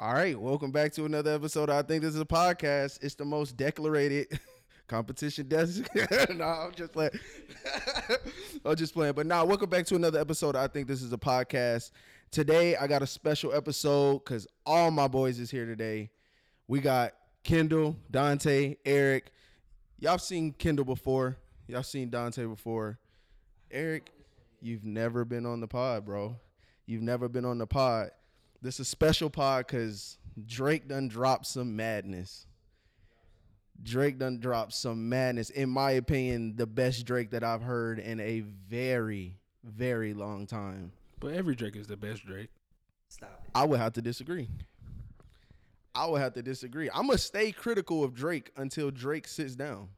All right, welcome back to another episode. I think this is a podcast. It's the most declarated competition desk. no, I'm just playing. I'm just playing. But now, welcome back to another episode. I think this is a podcast. Today, I got a special episode because all my boys is here today. We got Kendall, Dante, Eric. Y'all seen Kendall before. Y'all seen Dante before. Eric, you've never been on the pod, bro. You've never been on the pod. This is a special pod because Drake done dropped some madness. Drake done dropped some madness. In my opinion, the best Drake that I've heard in a very, very long time. But every Drake is the best Drake. Stop it. I would have to disagree. I would have to disagree. I'm gonna stay critical of Drake until Drake sits down.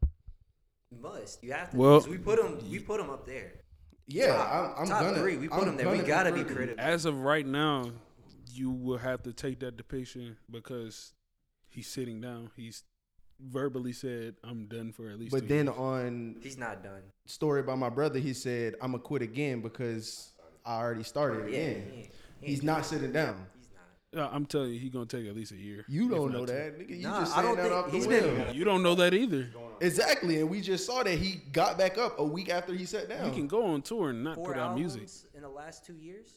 You must. You have to. Well- we put him. We put him up there. Yeah, Top- I'm, I'm top gonna. three. We put I'm him there. We gotta be critical. critical. As of right now, you will have to take that depiction because he's sitting down. He's verbally said, "I'm done for at least." But two then years." on He's not done. story about my brother, he said, "I'm gonna quit again because I already started Yeah. again." he he He's not sitting down. it. He's not. Uh, I'm telling you, he's gonna take at least a year. You don't not know two. that, nigga. You Nah, just I saying don't that think- off the he's whim. been- You don't know that either. Exactly, and we just saw that he got back up a week after he sat down. You can go on tour and not Four put out music. in the last two years.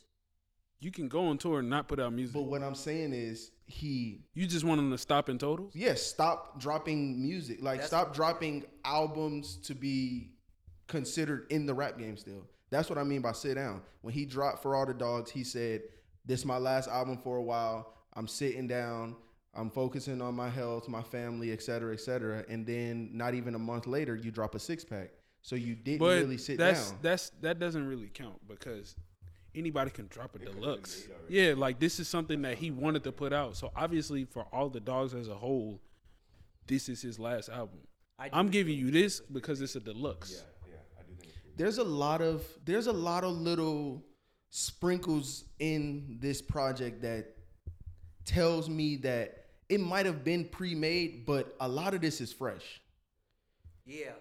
You can go on tour and not put out music. but what I'm saying is, he you just want him to stop in total? yes, stop dropping music. Like That's- stop dropping albums to be considered in the rap game still. That's what I mean by sit down. When he dropped for all the dogs, he said, "This is my last album for a while. I'm sitting down. I'm focusing on my health, my family, et cetera, et cetera." And then not even a month later, you drop a six pack. So you didn't But really sit that's down. that's that doesn't really count because anybody can drop a deluxe. Yeah, like this is something that he wanted to put out. So obviously, for all the dogs as a whole, this is his last album. I I'm giving you this because it's a deluxe. Yeah, I do think there's a lot of there's a lot of little sprinkles in this project that tells me that it might have been pre-made but a lot of this is fresh Yeah.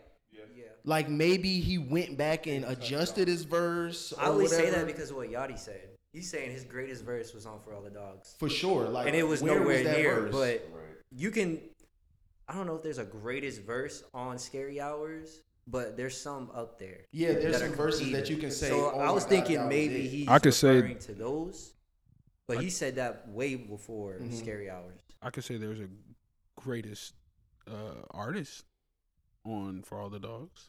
Yeah. like maybe he went back and adjusted his verse I or only say that because of what Yachty said. He's saying his greatest verse was on For All the Dogs. for sure like and it was nowhere that near. verse? But you can. I don't know if there's a greatest verse on Scary Hours, but there's some up there. yeah there's some verses that you can say So oh I was God, thinking that was maybe it. he's I could say- to those, but he said that way before Mhm. Scary Hours. I could say there's a greatest uh, artist on for all the dogs.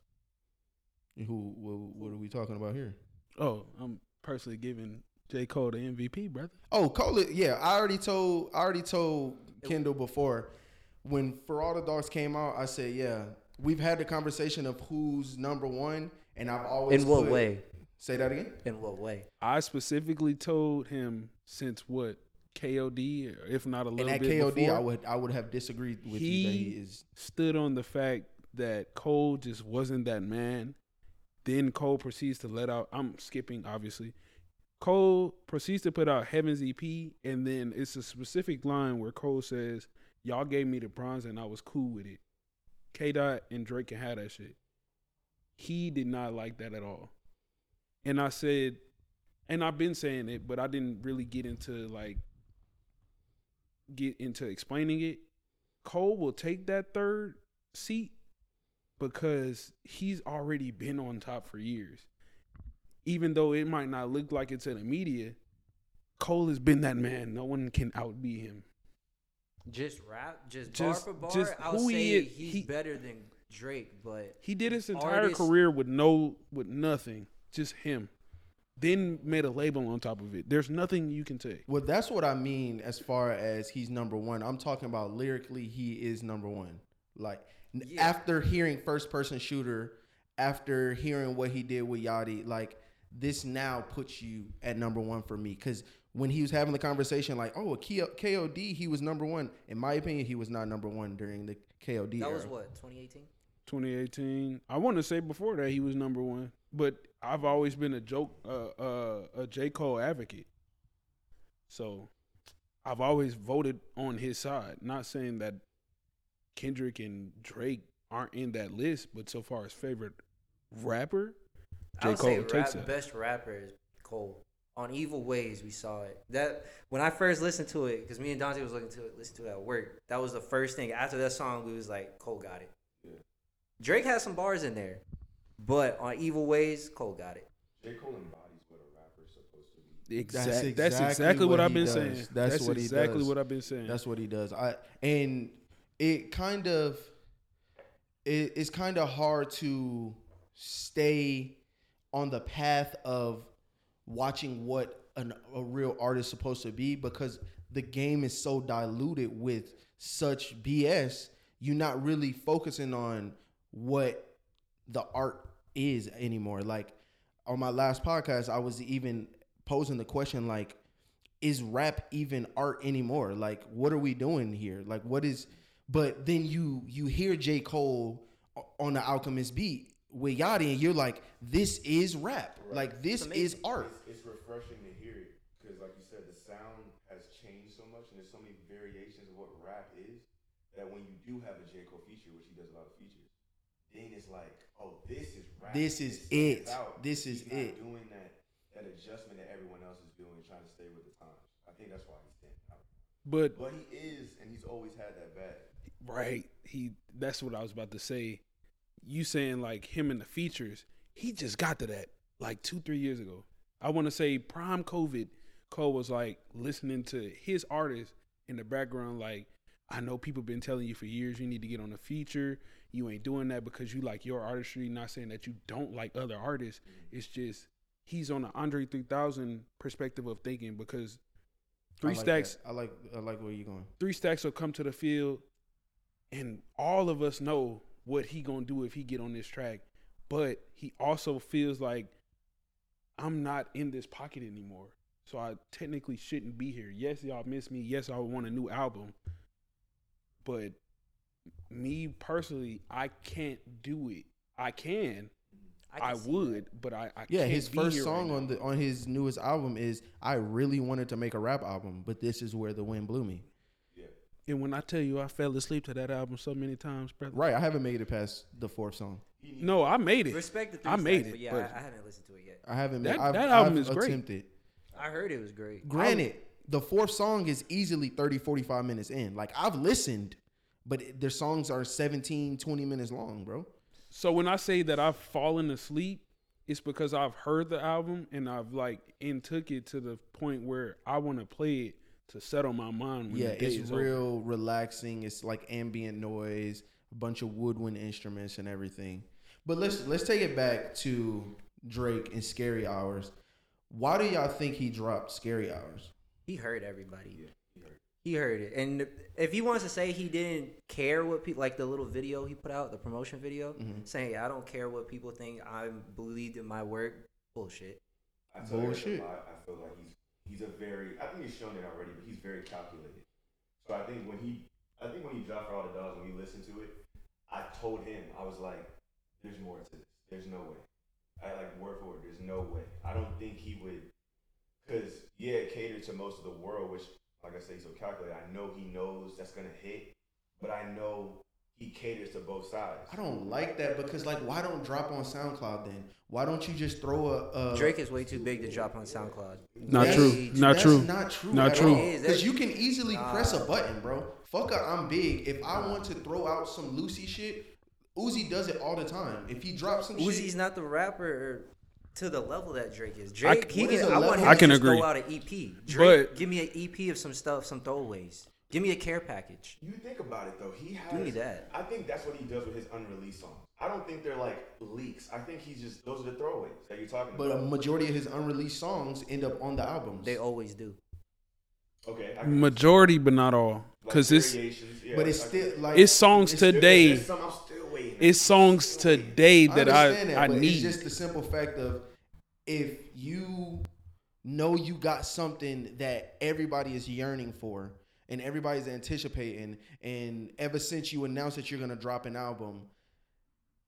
Who what, what are we talking about here Oh, I'm personally giving J Cole the MVP, brother. Oh, Cole. Yeah, I already told. I already told Kendall before. When For All the Dogs came out, I said, yeah, we've had the conversation of who's number one, and I've always In what put- way? Say that again. In what way? I specifically told him since what KOD, if not a And little at bit KOD, before, I would I would have disagreed with you that he is. stood on the fact that Cole just wasn't that man. Then Cole proceeds to let out. I'm skipping, obviously. Cole proceeds to put out Heaven's EP, and then it's a specific line where Cole says, "Y'all gave me the bronze, and I was cool with it." K. Dot and Drake can have that shit. He did not like that at all, and I said, and I've been saying it, but I didn't really get into like get into explaining it. Cole will take that third seat because he's already been on top for years. Even though it might not look like it's in the media, Cole has been that man. No one can outbe him. Just rap, just, Just- bar for bar. just I'll who say he is. he's He- better than Drake, but He did his entire Artist- career with no with nothing, just him. Then made a label on top of it. There's nothing you can take. Well, that's what I mean as far as he's number one. I'm talking about lyrically, he is number one. Like n- Yeah. after hearing first person shooter, after hearing what he did with Yachty, like this now puts you at number one for me. Because when he was having the conversation, like, oh, a K- KOD, he was number one. In my opinion, he was not number one during the KOD. that era. was what 2018. 2018. I want to say before that he was number one, but I've always been a joke, uh, uh, a J Cole advocate. So I've always voted on his side. Not saying that Kendrick and Drake aren't in that list, but so far as favorite rapper, I J would Cole say takes rap, it. best rapper is Cole. on Evil Ways, we saw it. That when I first listened to it, because me and Dante was looking to it, listen to it at work. That was the first thing. After that song, we was like, Cole got it. Drake has some bars in there, but on Evil Ways, Cole got it. J. Cole embodies what a rapper's supposed to be. Exact, That's that's, exactly exactly what what, I've been does. saying. That's That's, what he exactly does. what I've been saying. That's what he does. I and it kind of it, it's kind of hard to stay on the path of watching what an, a real artist is supposed to be because the game is so diluted with such BS. You're not really focusing on what the art is anymore. Like on my last podcast, I was even posing the question like, is rap even art anymore? Like, what are we doing here? Like, what is? But then you you hear J Cole on the Alchemist beat with Yachty, and you're like, this is rap. Like, this is art. It's, it's refreshing to hear it because, like you said, the sound has changed so much, and there's so many variations of what rap is that when you do have a J. Cole feature, which he does a lot of features, then it's like, oh, this is rap. This is it. This is He's not it. Doing that that adjustment that everyone else is doing, trying to stay with the times. I think that's why he's standing out. but But he is, and he's always had that bag. Right, he. That's what I was about to say. You saying like him and the features, he just got to that like two, three years ago. I want to say prime COVID, Cole was like listening to his artists in the background. Like, I know people been telling you for years you need to get on a feature. You ain't doing that because you like your artistry. Not saying that you don't like other artists. Mm-hmm. It's just he's on the Andre 3000 perspective of thinking because three I like stacks that. I like I like where you're going. three stacks will come to the field and all of us know what he gonna do if he get on this track but he also feels like i'm not in this pocket anymore. So i technically shouldn't be here. Yes y'all miss me. Yes i want a new album but me personally i can't do it. I can. I, can see would but i, I Yeah, can't his be first here right song now. on the on his newest album is I really wanted to make a rap album, but this is where the wind blew me. And when i tell you i fell asleep to that album so many times brother Right, I haven't made it past the fourth song. no i made it Respect the three I made stacks, it, but yeah, but- I, I haven't listened to it yet. I haven't. That- made, I've, that album I've is great. I heard it was great. Granted, the fourth song is easily 30, 45 minutes in. Like I've listened, but their songs are 17, 20 minutes long, bro. So when I say that I've fallen asleep, it's because I've heard the album and I've like and took it to the point where I want to play it to settle my mind when yeah, the day it's is real relaxing. It's like ambient noise, a bunch of woodwind instruments and everything. But let's let's take it back to Drake and Scary Hours. Why do y'all think he dropped Scary Hours? He heard everybody. He heard it, and if he wants to say he didn't care what people like the little video he put out, the promotion video, Mhm. saying I don't care what people think, I believed in my work. Bullshit. I Bullshit. a. I feel like he's he's a very. I think he's shown it already, but he's very calculated. So I think when he, I think when he dropped for all the dogs, when we listened to it, I told him I was like, "There's more to this. There's no way." I like word for word. There's no way. I don't think he would, because yeah, it catered to most of the world, which, like I say, he's so calculated. I know he knows that's gonna hit, but I know he caters to both sides. I don't like that because like why don't drop on SoundCloud then? Why don't you just throw a, a Drake is way too big to drop on SoundCloud. Not That's- true. Not that's true. Not true. Not true. all. It is. Because you can easily Nah. press a button, bro. Fuck a, I'm big. If I want to throw out some Lucy shit, Uzi does it all the time. If he drops some Uzi's shit, not the rapper to the level that Drake is. Drake, he can. is a I want him I to can just agree. throw out an EP. Drake, But- give me an EP of some stuff, some throwaways. Give me a care package. You think about it though, he has. Do me that. I think that's what he does with his unreleased songs. I don't think they're like leaks. I think he's just those are the throwaways that you're talking about. but a majority of his unreleased songs end up on the albums. They always do. okay, Majority, but not all, like because it's variations, yeah, but it's I still like it's songs it's- today. There's some I'm still waiting. It's songs Still today I that I understand that, I but need. It's just the simple fact of if you know you got something that everybody is yearning for and everybody's anticipating, and ever since you announced that you're gonna drop an album,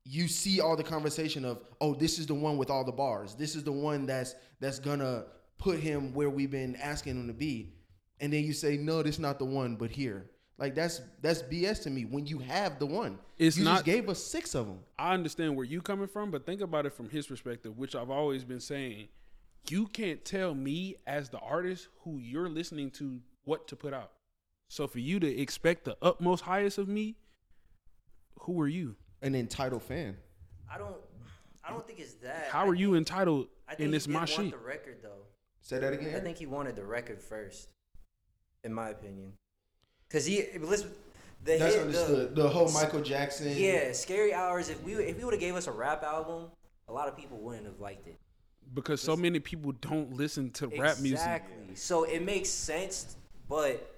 you see all the conversation of, oh, this is the one with all the bars. This is the one that's that's gonna put him where we've been asking him to be, and then you say, no, this is not the one, but here. Like that's that's BS to me. When you have the one, It's you not- just gave us six of them. I understand where you're coming from, but think about it from his perspective, which I've always been saying. you can't tell me as the artist who you're listening to what to put out. So for you to expect the utmost highest of me, who are you? An entitled fan. I don't. I don't think it's that. How I are you entitled I think in he this did my shit? the record though. Say that again. I think he wanted the record first, in my opinion. Cause he listen, the That's hit, understood. The, The, whole Michael Jackson. yeah, scary hours. If we if we would have gave us a rap album, a lot of people wouldn't have liked it. Because so many people don't listen to rap music. Exactly. So it makes sense, but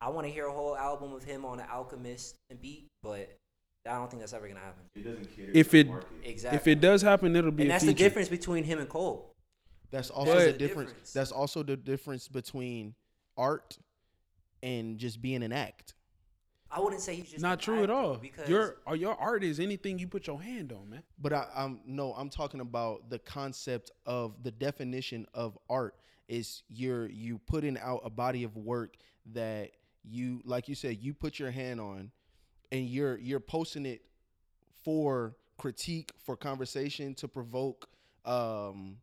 I want to hear a whole album of him on the Alchemist and beat, but I don't think that's ever gonna happen. It doesn't cater If it- Exactly. If it does happen, it'll be and a that's the feature. difference between him and Cole. That's also But- the difference. Difference. That's also the difference between art and just being an act. I wouldn't say he's just Not true at all. Because Your or your art is anything you put your hand on, man. But I, I'm no, I'm talking about the concept of the definition of art is you're you putting out a body of work that you like you said you put your hand on and you're you're posting it for critique for conversation to provoke um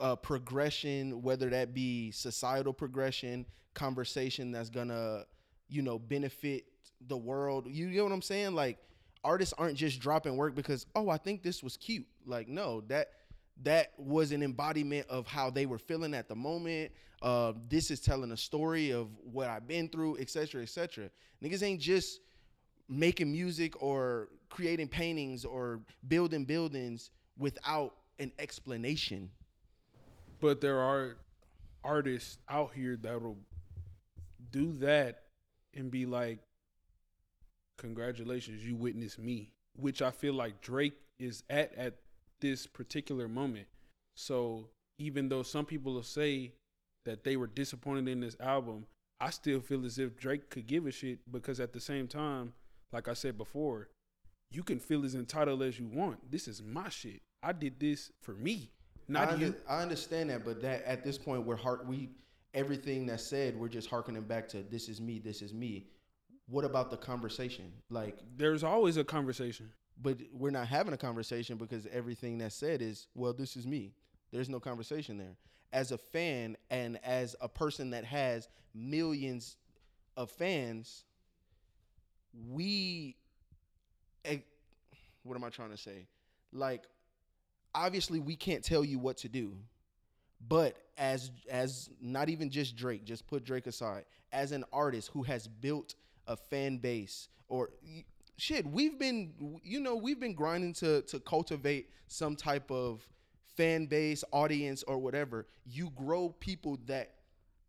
uh progression whether that be societal progression conversation that's gonna you know benefit the world. You get what i'm saying? Like artists aren't just dropping work because oh i think this was cute. Like no that that was an embodiment of how they were feeling at the moment. Uh, this is telling a story of what i've been through etc etc niggas ain't just making music or creating paintings or building buildings without an explanation. But there are artists out here that'll do that and be like, "Congratulations, you witnessed me," which I feel like Drake is at at this particular moment. So even though some people will say that they were disappointed in this album, I still feel as if Drake could give a shit because at the same time, like I said before, you can feel as entitled as you want. This is my shit. I did this for me, not I, you. I understand that, but that at this point we're heart we everything that's said we're just harkening back to this is me, this is me. What about the conversation? Like, There's always a conversation. But we're not having a conversation because everything that's said is well, this is me. There's no conversation there. As a fan and as a person that has millions of fans, we eh, what am I trying to say? Like obviously we can't tell you what to do. But as as not even just Drake, just put Drake aside, as an artist who has built a fan base or shit, we've been you know, we've been grinding to to cultivate some type of fan base, audience or whatever. You grow people that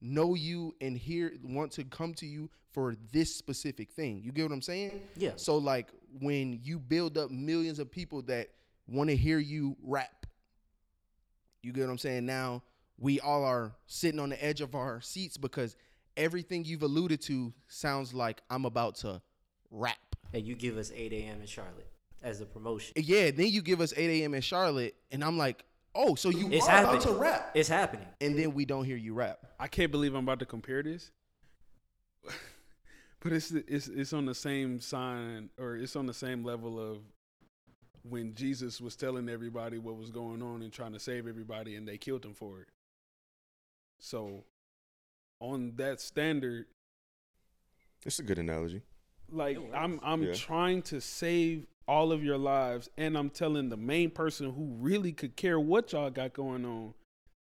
know you and hear want to come to you for this specific thing. You get what I'm saying? Yeah. So like when you build up millions of people that want to hear you rap, you get what I'm saying? Now we all are sitting on the edge of our seats because everything you've alluded to sounds like I'm about to rap. And you give us 8 a.m. in Charlotte as a promotion. Yeah, then you give us 8 a.m. in Charlotte, and I'm like, oh, so you It's are happening. about to rap. It's happening. And then we don't hear you rap. I can't believe I'm about to compare this. but it's it's it's on the same sign or it's on the same level of when Jesus was telling everybody what was going on and trying to save everybody and they killed him for it. So on that standard, It's a good analogy. Like I'm I'm Yeah. trying to save all of your lives and I'm telling the main person who really could care what y'all got going on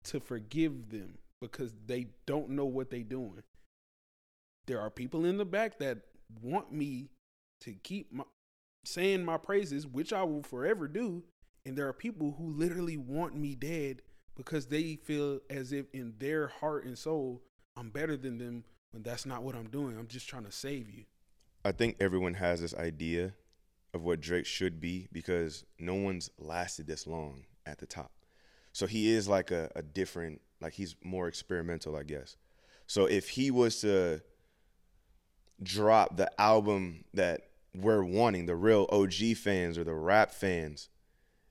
to forgive them because they don't know what they're doing. There are people in the back that want me to keep my, saying my praises, which I will forever do, and there are people who literally want me dead because they feel as if in their heart and soul I'm better than them when that's not what I'm doing. I'm just trying to save you. I think everyone has this idea of what Drake should be because no one's lasted this long at the top. So he is like a, a different, like he's more experimental, I guess. So if he was to drop the album that we're wanting, the real OG fans or the rap fans,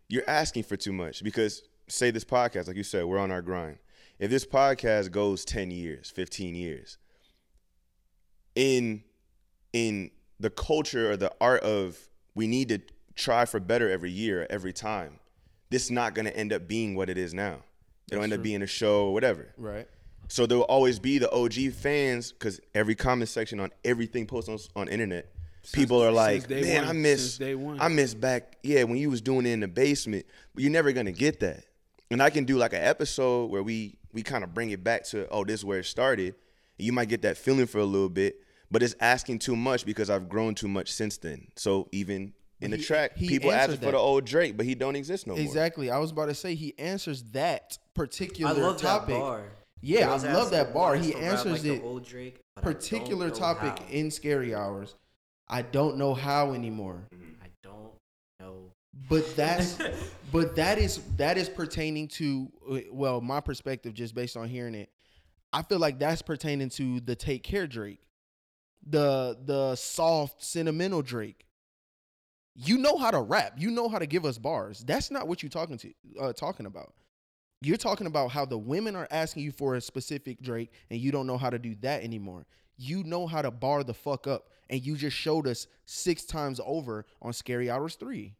you're asking for too much because say this podcast, like you said, we're on our grind. If this podcast goes 10 years, 15 years, in in the culture or the art of we need to try for better every year, every time, this is not going to end up being what it is now. It'll end up being a show or whatever. Right. So there will always be the OG fans because every comment section on everything posted on, on internet, people are like, "Man, one, I miss, day one." I miss back, yeah, when you was doing it in the basement." But you're never gonna get that. And I can do like an episode where we we kind of bring it back to, "Oh, this is where it started." And you might get that feeling for a little bit, but it's asking too much because I've grown too much since then. So even in the track, he people answered asking for the old Drake, but he don't exist no more. Exactly. I was about to say he answers that particular I love topic. that bar. Yeah, I love that bar. He answers like it old Drake, but I don't Particular topic how. in scary hours. I don't know how anymore. I don't know. But that's but that is that is pertaining to uh, well, my perspective just based on hearing it. I feel like that's pertaining to the take care Drake. The the soft sentimental Drake. You know how to rap. You know how to give us bars. That's not what you're talking to uh, talking about. You're talking about how the women are asking you for a specific Drake and you don't know how to do that anymore. You know how to bar the fuck up and you just showed us 6 times over on Scary Hours 3.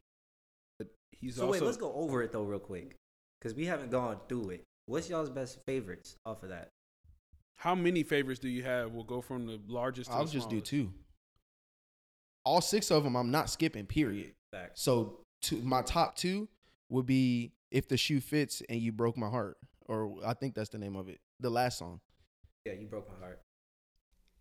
He's So also wait, let's go over it though real quick, because we haven't gone through it. What's y'all's best favorites off of that? How many favorites do you have? We'll go from the largest. To I'll the just do smallest. two. All six of them, I'm not skipping. Period. Facts. So, two, my top two would be "If the Shoe Fits" and "You Broke My Heart," or I think that's the name of it. The last song. Yeah, you broke my heart.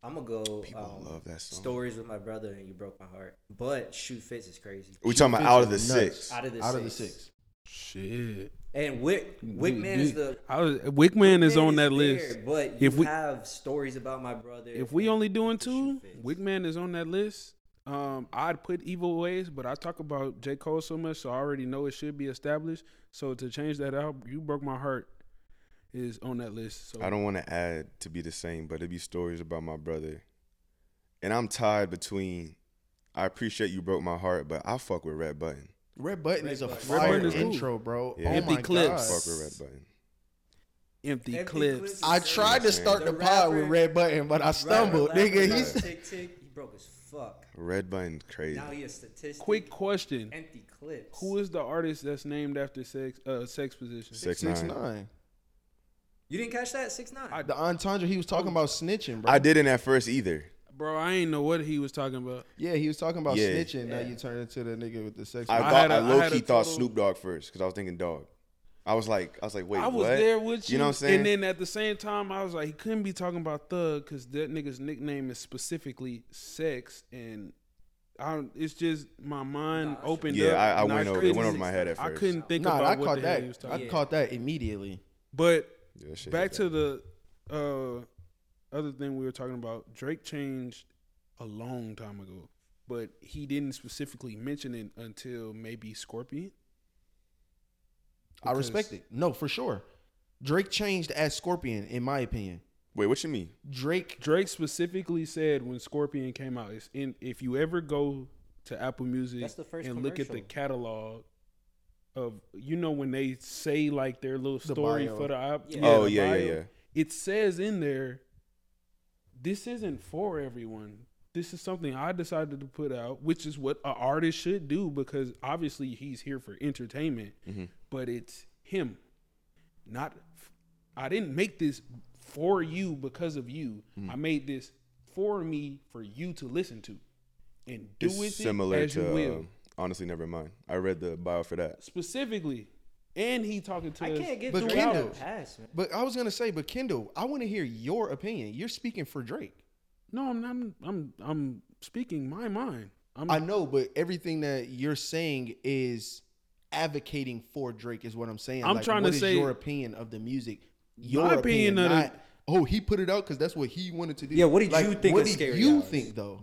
I'm gonna go. People um, love that song. Stories with my brother and you broke my heart. But shoe fits is crazy. We talking about out of the nuts. six. Out of the Out six. of the six. Shit. And Wick Wickman is the I was, Wick Man is Wick Man on that there, list. But you If we- have stories about my brother. If we only doing two, Wick Man is on that list. Um, I'd put Evil Ways, but I talk about J. Cole so much, so I already know it should be established. So to change that out, You Broke My Heart is on that list. So I don't want to add to be the same, but it'd be stories about my brother. And I'm tied between. I appreciate you broke my heart, but I fuck with Red Button. Red Button Red is a Button. Red fire Button is cool. intro, bro. Yeah. Oh Empty my Clips. god. Fuck with Red Button. Empty, Empty clips. Clips. I tried to start the, rapper- pod with Red Button, but I stumbled, Rapper, nigga. He's tick tick. He broke his fuck. Red Button's crazy. Now he a statistic. Quick question: Empty clips. Who is the artist that's named after sex? Uh, sex position. Six, six nine. nine. You didn't catch that six nine. I- The entendre he was talking about snitching, bro. I didn't at first either. Bro, I ain't know what he was talking about. Yeah, he was talking about Yeah. snitching. Now you turn into the nigga with the sex. I, I thought had a- I I low had a key thought total- Snoop Dogg first because I was thinking dog. I was like, I was like, wait, I was what? there with you. You know what I'm saying? And then at the same time, I was like, he couldn't be talking about thug because that nigga's nickname is specifically sex, and I it's just my mind Nah, opened yeah, up. I, I and went over. It couldn't- went over my head at I first. couldn't think nah, about I what caught the hell that. he was I talking. Yeah. caught that immediately. But Yeah, shit back hit to that. the uh, other thing we were talking about. Drake changed a long time ago, but he didn't specifically mention it until maybe Scorpion. I respect it. No, for sure. Drake changed as Scorpion, in my opinion. Wait, what you mean? Drake. Drake specifically said when Scorpion came out, it's in, if you ever go to Apple Music That's the first and look at the catalog of, you know, when they say like their little story bio. for the app. Yeah. oh the yeah, yeah, yeah. It says in there, this isn't for everyone. This is something I decided to put out, which is what an artist should do because obviously he's here for entertainment, Mm-hmm. but it's him. Not, I didn't make this for you because of you. Mm. I made this for me for you to listen to and do It's with similar it as to. you will. uh, honestly, never mind. I read the bio for that. Specifically, and he talking to I us can't get But Drake Kendall- that pass, man. But I was gonna say, but Kendall, I want to hear your opinion. You're speaking for Drake. No, I'm not. I'm I'm speaking my mind. I'm, I know, but everything that you're saying is advocating for Drake. Is what I'm saying. I'm Like, trying what to is say- your opinion of the music. Your My opinion, opinion of the- not, oh, he put it out because that's what he wanted to do. Yeah, what did Like, you think What of did Scary you Hours? think though?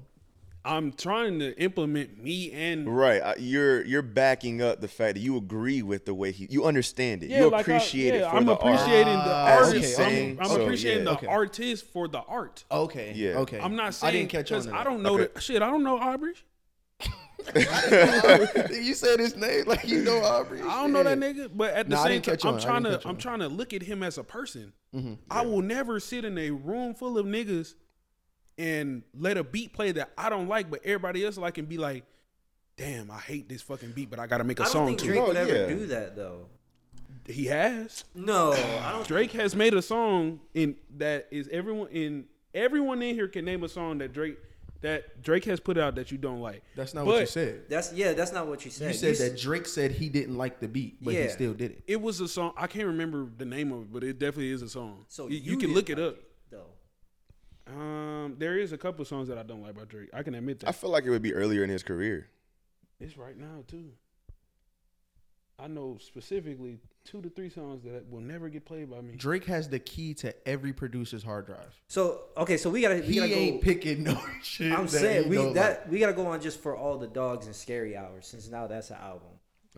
I'm trying to implement me and Right, you're you're backing up the fact that you agree with the way he, you understand it, yeah, you like I- appreciate yeah, it for I'm the appreciating art. the artist. okay, okay. I'm, I'm So, appreciating yeah. the Okay. artist for the art. Okay. Yeah. Okay. I'm not I saying didn't catch on. because to I don't know Okay. that shit. I don't know Aubrey. you said his name like you know Aubrey. I don't know that nigga, but at the Nah, I same time, I'm trying to I'm on. trying to look at him as a person. Mm-hmm. I will never sit in a room full of niggas and let a beat play that I don't like, but everybody else like and be like, "Damn, I hate this fucking beat, but I got to make a I don't song think to Drake it." Oh, would ever yeah. do that though. He has. No, I don't. Drake has made a song in that is everyone in everyone in here can name a song that Drake that Drake has put out that you don't like. That's not what you said. That's yeah. That's not what you said. You said s- that Drake said he didn't like the beat, but he still did it. It was a song. I can't remember the name of it, but it definitely is a song. So you, you, you can didn't look it up. though. Um, there is a couple songs that I don't like by Drake. I can admit that. I feel like it would be earlier in his career. It's right now too. I know specifically two to three songs that will never get played by me. Drake has the key to every producer's hard drive. So okay, so we gotta we He gotta ain't go. picking no shit. I'm that saying we don't that we gotta go on just for all the dogs and scary hours since now that's an album.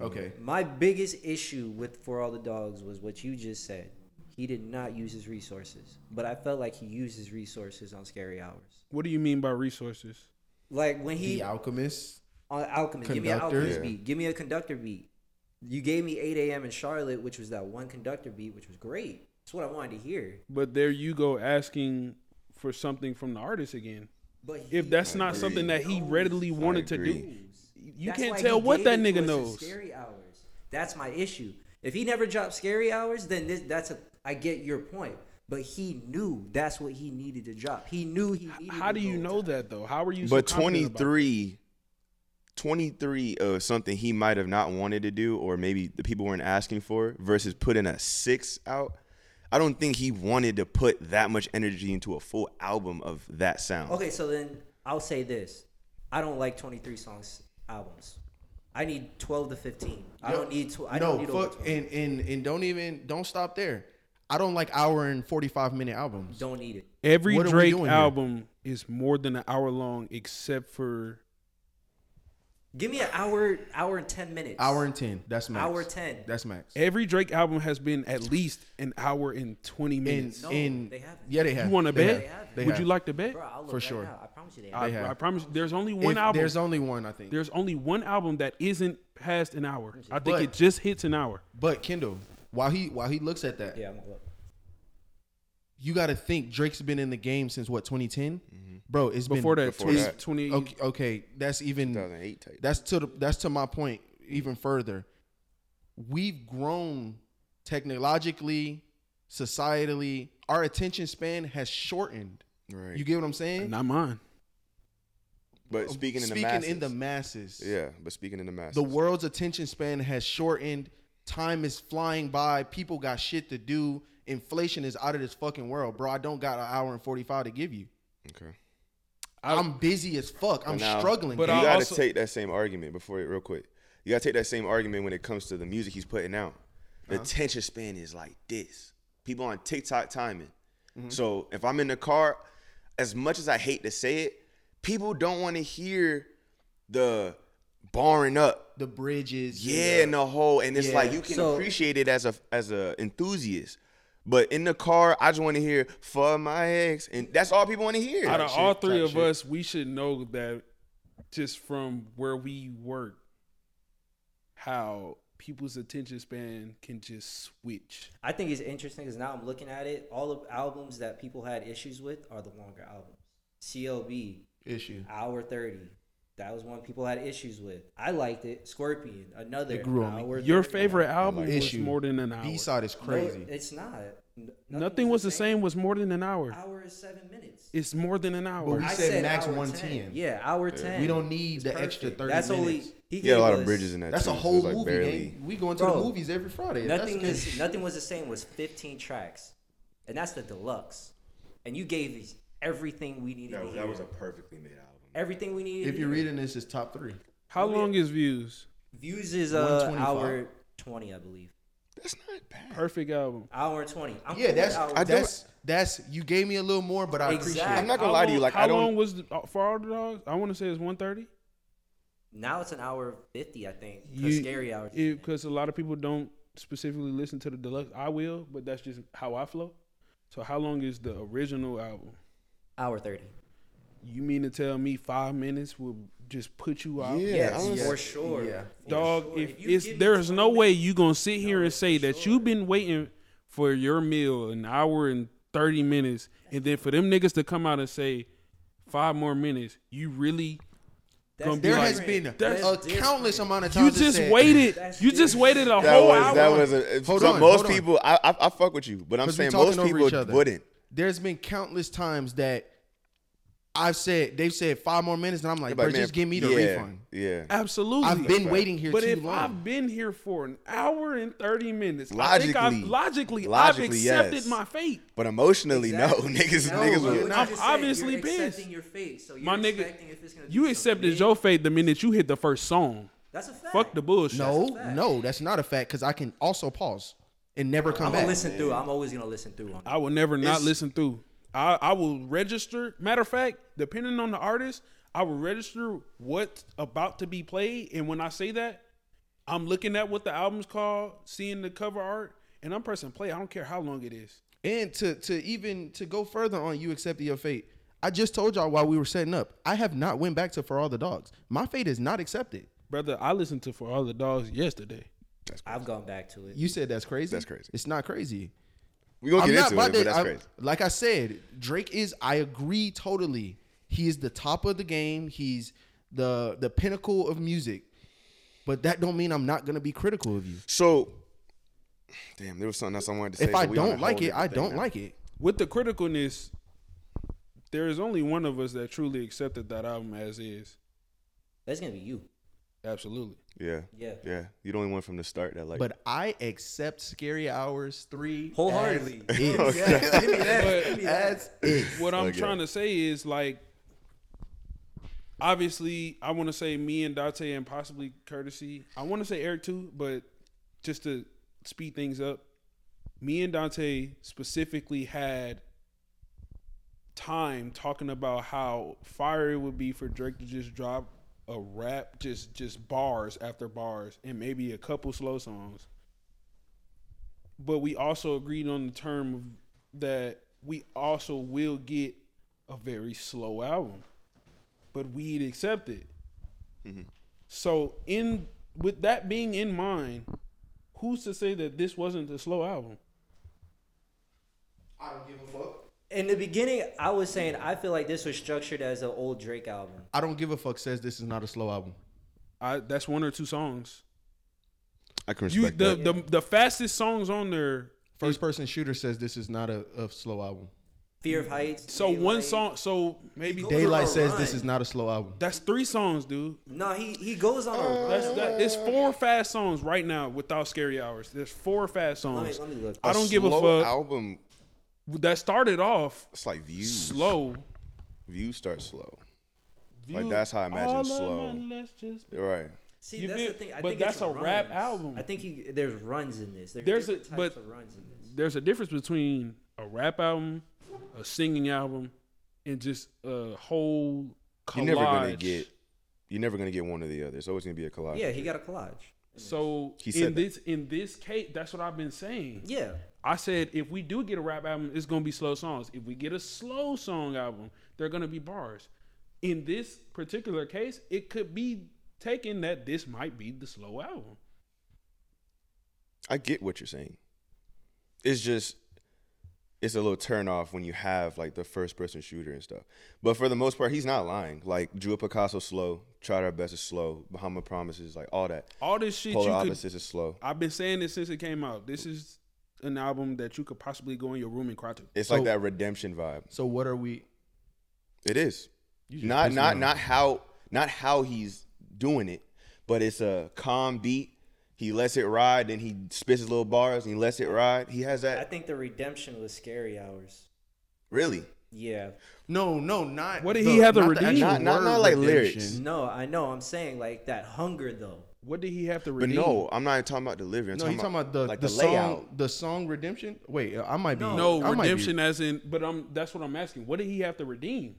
Okay. My biggest issue with For All the Dogs was what you just said. He did not use his resources, but I felt like he used his resources on Scary Hours. What do you mean by resources? Like when he The Alchemist. on Alchemist, give me an Alchemist Yeah. beat, give me a conductor beat. You gave me 8 a.m. in Charlotte, which was that one conductor beat, which was great. That's what I wanted to hear. But there you go asking for something from the artist again. But he If that's I not agree. something that he knows. readily wanted to do, you That's can't tell what that nigga knows. Scary hours. That's my issue. If he never dropped scary hours, then this, that's a. I get your point. But he knew that's what he needed to drop. He knew he needed. How to do you know top. that though? How are you? But confident about it? 23, 23 of something he might have not wanted to do, or maybe the people weren't asking for, versus putting a six out. I don't think he wanted to put that much energy into a full album of that sound. Okay, so then I'll say this: I don't like 23 songs albums. I need 12 to 15. I don't need. Tw- I no, don't need over fuck, and, and and don't even don't stop there. I don't like hour and forty five minute albums. Don't need it. Every What Drake album is more than an hour long, except for Give me an hour, hour and 10 minutes. Hour and ten. That's max. Hour 10. That's max. every Drake album has been at least an hour and twenty In minutes. No, in they haven't. yeah they have. you want to They bet? have. They Would have. you like to bet? Bro, I'll look For sure. now. I promise you they I, have. have. I promise. you, There's only one If- album. There's only one I think. There's only one album that isn't past an hour. I think But- it just hits an hour. But Kendall, while he while he looks at that, Yeah, I'm gonna look. you got to think Drake's been in the game since what 2010, mm-hmm. bro. It's Before been that, Before 20, that. 20 Okay, okay, that's even 2008 type. that's to the, that's to my point even further. We've grown technologically, societally. Our attention span has shortened. Right. You get what I'm saying? not mine. but speaking in the Speaking masses. in the masses, yeah, but speaking in the masses. the world's attention span has shortened. Time is flying by. People got shit to do. Inflation is out of this fucking world, bro. I don't got an hour and 45 to give you. Okay. I'm busy as fuck. I'm now- struggling. but you got to take that same argument before it, real quick. You got to take that same argument when it comes to the music he's putting out. The Uh-huh. attention span is like this. People on TikTok timing. Mm-hmm. So if I'm in the car, as much as I hate to say it, people don't want to hear the barring up. the bridges. and Yeah, the- in the whole, and it's Yeah. like you can So- appreciate it as a as a enthusiast. But in the car, I just want to hear "for my ex," and that's all people want to hear. Out of shit, all three of shit. us, we should know that just from where we work, how people's attention span can just switch. I think it's interesting because now I'm looking at it. All the albums that people had issues with are the longer albums. CLB, issue. hour 30. That was one people had issues with. I liked it. Scorpion, another It grew on me. Your 30. favorite album was Issue. more than an hour. B side is No, crazy. it's not. N- Nothing was the same. Was more than an hour. Hour is seven minutes. It's more than an hour. But hour. we I said max 110. Yeah, hour 10. we don't need It's the extra 30 That's minutes. only he He had a lot gave of bridges in that. That's a too, so whole it's like movie. barely- We go into Bro, the movies every Friday. Nothing is nothing was the same was 15 tracks, and that's the deluxe. And you gave us everything we needed. That to hear. that was a perfectly made album. Everything we need. if you're reading this, it's top three. How long is views? views is uh 125. hour 20, I believe. That's not bad. Perfect album. Hour 20. I'm Yeah, cool that's with hour I do- that's that's you gave me a little more, but I appreciate Exactly. it. I'm not gonna How lie to you. long- Like how I don't. long was the, uh, for all the dogs? I want to say it's one thirty. Now it's an hour 50, I think. You- scary hours. is in it. Because a lot of people don't specifically listen to the deluxe. I will, but that's just how I flow. So how long is the original album? Hour 30. You mean to tell me five minutes will just put you out? Yeah, Yes, honestly- for sure. Yeah. For Dog, sure. if you it's there's no way minutes- you gonna sit here No, and say that sure. you've been waiting for your meal an hour and thirty minutes, and then for them niggas to come out and say five more minutes, you really gonna be There like, has been That's a different. countless amount of you times. it just said- waited. That's You just waited a That whole was hour. that was a, Hold some- on, most hold on. people. I, I I fuck with you, but I'm saying most people wouldn't. There's been countless times that I've said they've said five more minutes, and I'm like, Like, bro, just give me the yeah, refund. Yeah. Absolutely. I've been fact. waiting here But too if long. I've been here for an hour and thirty minutes, I think I've, Logically- logically, I've logically, accepted yes. my fate. But emotionally, Exactly. no. Niggas, No, niggas but would. not I'm saying, obviously you're pissed. accepting your fate, so you're My nigga, expecting if it's gonna You accepted big. your fate the minute you hit the first song. That's a fact. Fuck the bullshit. no, fact. no, that's not a fact because I can also pause and never come I'm back. gonna listen through. I'm always gonna listen through on. I will never not listen through. I, I will register. Matter of fact, depending on the artist, I will register what's about to be played. And when I say that, I'm looking at what the album's called, seeing the cover art, and I'm pressing play. I don't care how long it is. And to to even to go further on you accepting your fate. I just told y'all while we were setting up, I have not went back to For All the Dogs. My fate is not accepted. Brother, I listened to For All the Dogs yesterday. I've gone back to it. You said that's crazy. That's crazy. It's not crazy. We gonna I'm get not into about it, but that's I'm- crazy. Like I said, Drake is. I agree totally. He is the top of the game. He's the the pinnacle of music. But that don't mean I'm not gonna be critical of you. So, damn, there was something else I wanted to say. If I we don't like it, I don't now. like it. With the criticalness, there is only one of us that truly accepted that album as is. That's gonna be you. Absolutely. Yeah, Yeah. yeah. You the only one from the start that like. But I accept Scary Hours three Wholeheartedly. as is. Yeah, give me that. But- Give me that. What I'm Okay. trying to say is like obviously I want to say me and Dante and possibly courtesy. I want to say Eric too, but just to speed things up, me and Dante specifically had time talking about how fire it would be for Drake to just drop a rap just just bars after bars and maybe a couple slow songs. But we also agreed on the term of that we also will get a very slow album. But we'd accept it. Mm-hmm. So in with that being in mind, who's to say that this wasn't a slow album? I don't give a fuck. In the beginning, I was saying I feel like this was structured as an old Drake album. I don't give a fuck. Says this is not a slow album. I that's one or two songs. I can You respect the, that. the the fastest songs on there. First person shooter says this is not a, a slow album. Fear of Heights. So one song. So maybe Goes Daylight says run. this is not a slow album. that's three songs, dude. No, he he goes on a That's that. It's four fast songs right now without scary hours. There's four fast Let me, songs. let me look. I don't give a slow fuck. Album. That started off It's like views. slow. Views start slow. View- Like, that's how I imagine All slow. my let's just- You're right. See, You that's feel- the thing. I but think that's it's a rap album. I think he, there's runs in this. There's, There's a- types but- of runs in this. There's a difference between a rap album, a singing album, and just a whole collage. You're never gonna get. You're never gonna get one or the other. It's always gonna be a collage. Yeah, he got a collage. So He in that. this in this case, that's what I've been saying. Yeah, I said if we do get a rap album, it's gonna be slow songs. If we get a slow song album, they're gonna be bars. In this particular case, it could be taken that this might be the slow album. I get what you're saying. It's just it's a little turn off when you have like the first person shooter and stuff. But for the most part, he's not lying. Like Drew Picasso slow, Tried Our Best is slow, Bahama Promises, like all that. All this shit Polar you could. Is slow. I've been saying this since it came out. This is an album that you could possibly go in your room and cry to. It's So- like that redemption vibe. So what are we? It is. Not not not how not how he's doing it, but it's a calm beat. He lets it ride, then he spits his little bars and he lets it ride. He has that. I think the redemption was Scary Hours. really. Yeah. No, no, not. What did he have the redeem? Not- not- not like redemption. lyrics. No, I know. I'm saying like that hunger though. What did he have to redeem? But redeem? no, I'm not talking about delivery. I'm No, talking, you talking about the like the, the, song layout. the song redemption? Wait, I might be No, I might be- redemption as in. But I'm. That's what I'm asking. What did he have to redeem?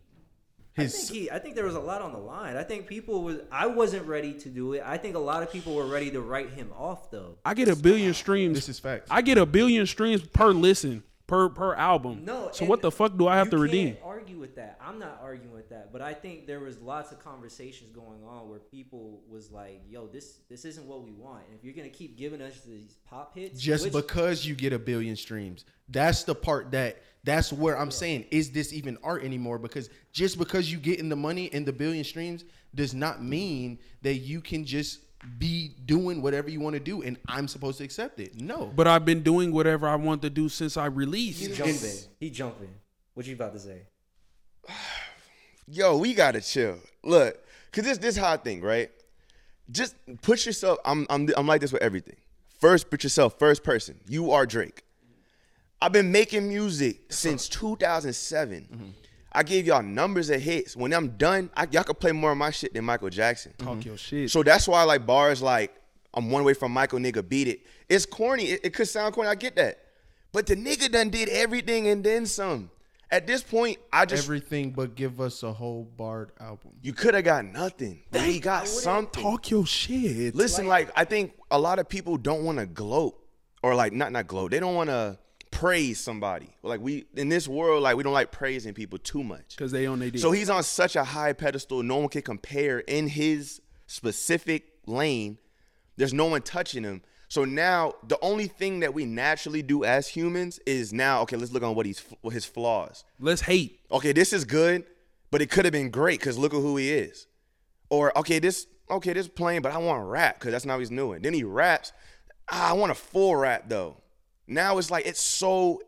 I His think he. I think there was a lot on the line. I think people was. I wasn't ready to do it. I think a lot of people were ready to write him off though. I get a billion streams. this is facts. I get a billion streams per listen per per album. No. So what the fuck do I have you to can't redeem? Argue with that. I'm not arguing with that, but I think there was lots of conversations going on where people was like, "Yo, this this isn't what we want." And if you're gonna keep giving us these pop hits, just which- because you get a billion streams. That's the part that that's where I'm saying is this even art anymore? Because just because you get in the money and the billion streams does not mean that you can just be doing whatever you want to do and I'm supposed to accept it. No. But I've been doing whatever I want to do since I released. he released. jumping, he jumping. What you about to say? yo, we gotta chill. Look, cause this this hot thing, right? Just push yourself. I'm I'm I'm like this with everything. First, put yourself first person. You are Drake. I've been making music since 2007. Mm-hmm. I gave y'all numbers of hits. When I'm done, I, y'all could play more of my shit than Michael Jackson. Talk mm-hmm. your shit. So that's why like bars like I'm one way from Michael, nigga, beat it. It's corny. It, it could sound corny. I get that. But the nigga done did everything and then some. At this point, I just Everything but give us a whole barred album. you could have got nothing. But he got something. Talk your shit. Listen, like, I think a lot of people don't want to gloat or like not not gloat. They don't want to praise somebody. Like we in this world, like we don't like praising people too much. Because they on they. So he's on such a high pedestal, no one can compare in his specific lane. There's no one touching him. So now the only thing that we naturally do as humans is now okay. Let's look on what he's what his flaws. Let's hate. Okay, this is good, but it could have been great because look at who he is. Or okay, this okay, this plain, but I want to rap because that's not what he's doing. Then he raps. Ah, I want a full rap though. Now it's like it's so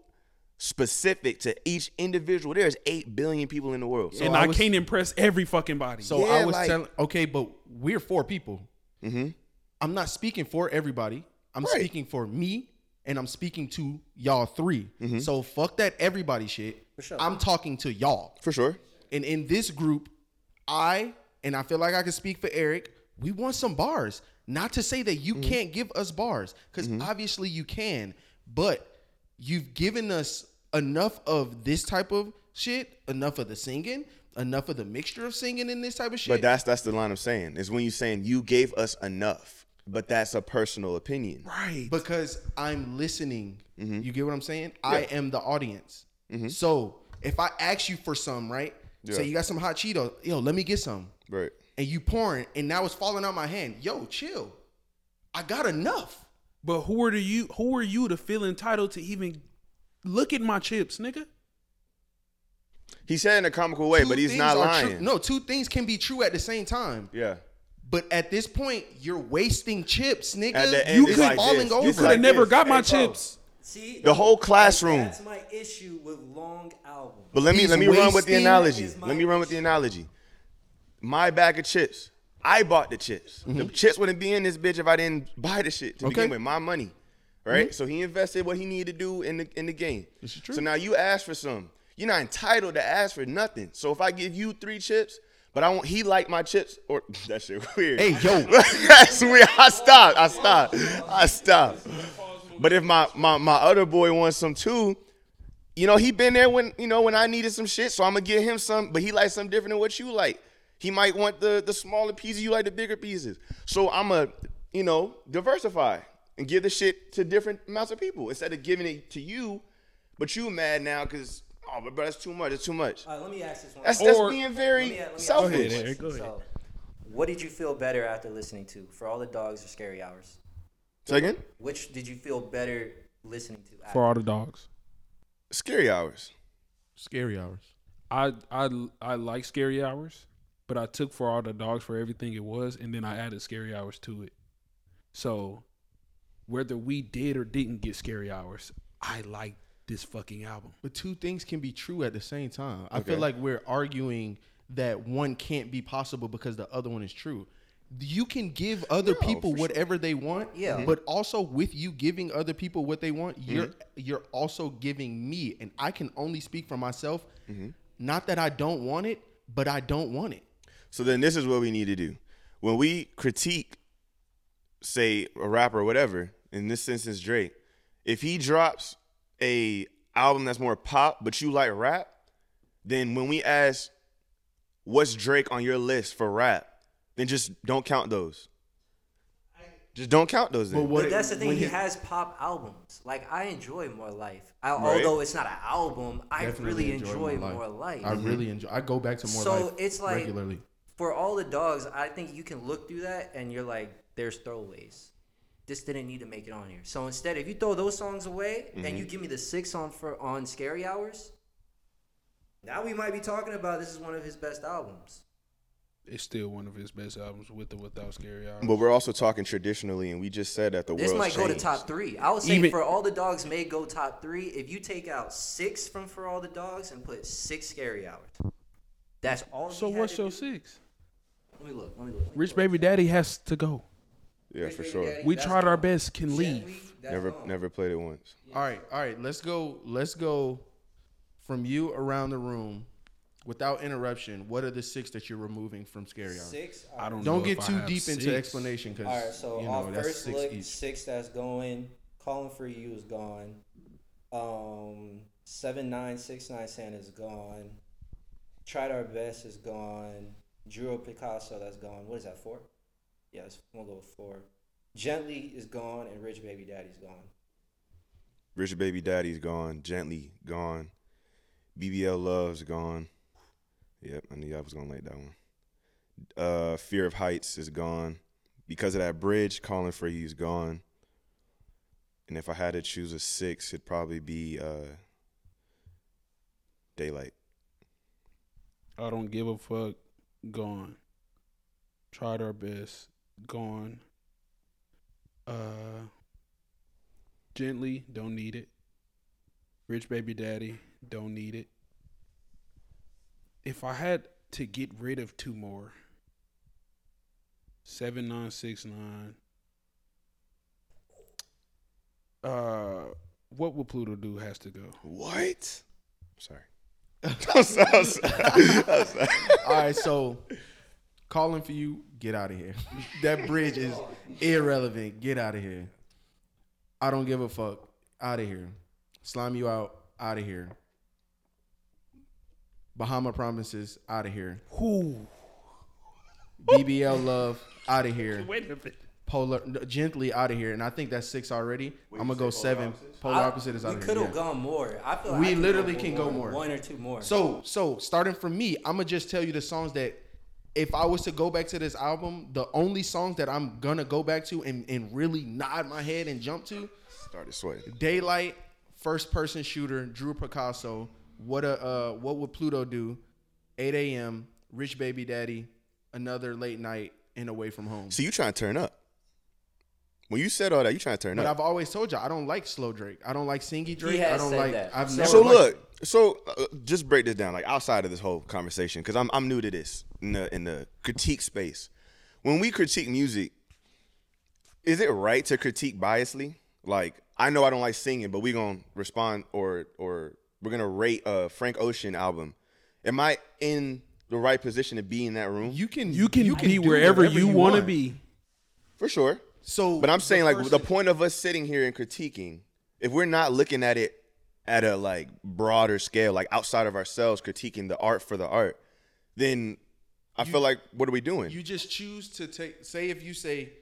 specific to each individual. There's eight billion people in the world. So and I I, was- can't impress every fucking body. So Yeah, I was like- telling, okay, but we're four people. Mm-hmm. I'm not speaking for everybody. I'm Right. speaking for me, and I'm speaking to y'all 3 mm-hmm. So fuck that everybody shit. sure. I'm talking to y'all. for sure. And in this group, I and I feel like I can speak for Eric. We want some bars. Not to say that you mm-hmm. can't give us bars, because obviously you can, but you've given us enough of this type of shit, enough of the singing, enough of the mixture of singing in this type of shit. But that's that's the line I'm saying. Is when you're saying you gave us enough, but that's a personal opinion. right. because I'm listening. Mm-hmm. You get what I'm saying? I am the audience. Mm-hmm. So if I ask you for some, right? Yeah. Say you got some hot Cheetos, yo, let me get some. Right. And you pouring, and now it's falling out my hand. Yo, chill. I got enough. But who are you? Who are you to feel entitled to even look at my chips, nigga? He said in a comical way, Two but he's not are lying. true- No, two things can be true at the same time. Yeah. But at this point, you're wasting chips, nigga. End, you could like falling this. over. You could have like never this. got my Hey, chips. See, The whole classroom. That's my issue with long albums. But let me He's let me run with the analogy. Let me run with the analogy. My bag of chips. I bought the chips. The mm-hmm. chips wouldn't be in this bitch if I didn't buy the shit to Okay. begin with. My money. Right? Mm-hmm. So he invested what he needed to do in the in the game. This is true. So now you ask for some. You're not entitled to ask for nothing. So if I give you three chips, but I want he like my chips or that shit weird. Hey, yo. That's weird. I stopped. I stopped. I stopped. But if my, my my other boy wants some too, you know, he been there when you know when I needed some shit, so I'm gonna give him some. But he likes something different than what you like. He might want the the smaller pieces, you like the bigger pieces. So I'm a you know diversify and give the shit to different amounts of people instead of giving it to you. But you mad now because oh, but bro, that's too much. It's too much. All right, let me ask this one. That's that's Or- being Let very me- let me selfish. Go ahead, Eric, go ahead. So, what did you feel better after listening to? For all the dogs or scary hours? Second, Which did you feel better listening to? After? For all the dogs. scary hours. Scary hours. I I I like scary hours, but I took for all the dogs for everything it was, and then I added scary hours to it. So whether we did or didn't get scary hours, I like this fucking album. But two things can be true at the same time. I Okay. feel like we're arguing that one can't be possible because the other one is true. You can give other people whatever they want, Yeah. but also with you giving other people what they want, you're Mm-hmm. you're also giving me, and I can only speak for myself. Mm-hmm. Not that I don't want it, but I don't want it. So then this is what we need to do. When we critique, say, a rapper or whatever, in this instance Drake, if he drops a album that's more pop, but you like rap, then when we ask what's Drake on your list for rap, then just don't count those. just don't count those. But what- But that's the thing. when He has pop albums. Like I enjoy More Life. I, Right. Although it's not an album, I Definitely really enjoy, More Life. I really enjoy. I go back to more So life it's like- regularly. For all the dogs, I think you can look through that and you're like, there's throwaways. This didn't need to make it on here. So instead, if you throw those songs away and Mm-hmm. you give me the six on for on Scary Hours, now we might be talking about this is one of his best albums. It's still one of his best albums with or without Scary Hours. But we're also talking traditionally, and we just said that the This world might go to top three. I would say Even- for all the dogs may go top three. If you take out six from for all the dogs and put six scary hours, that's all. So what's your do. six? Let me look. Let me look. Rich. Baby Daddy has to go. Yeah, Rich for Baby sure. Daddy, We that's tried our gone. best. Can leave. Gently, that's Never, gone. never played it once. All right, all right. Let's go. Let's go from you around the room, without interruption. What are the six that you're removing from Scary Hour? Six. I don't. Don't know get if I too have deep into six. explanation because All right. So you off know that's first six look, each. six that's going. Calling for you is gone. Um, seven nine six nine Santa is gone. Tried our best is gone. Drew Picasso that's gone. What is that four? Yes, we'll go with four. Gently is gone and Rich Baby Daddy's gone. Rich Baby Daddy's gone. Gently gone. BBL Love's gone. Yep, I knew I was gonna like that one. Uh, Fear of Heights is gone. Because of that bridge, Calling for You's gone. And if I had to choose a six, it'd probably be uh, Daylight. I don't give a fuck. Gone. Tried our best. Gone. Uh. Gently. Don't need it. Rich baby daddy. Don't need it. If I had to get rid of two more. Seven nine six nine. Uh, what would Pluto do? Has to go. What? Sorry. I'm sorry. I'm sorry. I'm sorry. All right, so calling for you, get out of here. that bridge is irrelevant. Get out of here. I don't give a fuck. Out of here. Slime you out. Out of here. Bahama promises. Out of here. Who? BBL love. Out of here. Wait a minute. Polar gently out of here. And I think that's six already. I'm gonna go seven. Polar I- opposite is out of here. We could have yeah. gone more. I feel like We I literally can go one- more. One or two more. So so starting from me, I'm gonna just tell you the songs that if I was to go back to this album, the only songs that I'm gonna go back to and, and really nod my head and jump to, Started sweating. Daylight, First Person Shooter, Drew Picasso, What a uh, What Would Pluto Do, 8 a.m., Rich Baby Daddy, Another Late Night, and Away From Home. So you trying to turn up? When you said all that, you trying to turn up. But up. I've always told you I don't like slow Drake. I don't like singy Drake. has I don't said like. that. I've So- never. so liked- look, so uh, just break this down, like outside of this whole conversation, because I'm I'm new to this in the in the critique space. When we critique music, is it right to critique biasly? Like I know I don't like singing, but we gonna respond or or we're gonna rate a Frank Ocean album. Am I in the right position to be in that room? You can. You can, be do wherever whatever you, want to be. For sure. So, But I'm saying like first- the point of us sitting here and critiquing, if we're not looking at it at a like broader scale, like outside of ourselves, critiquing the art for the art, then I feel like what are we doing? You just choose to take. Say if you say,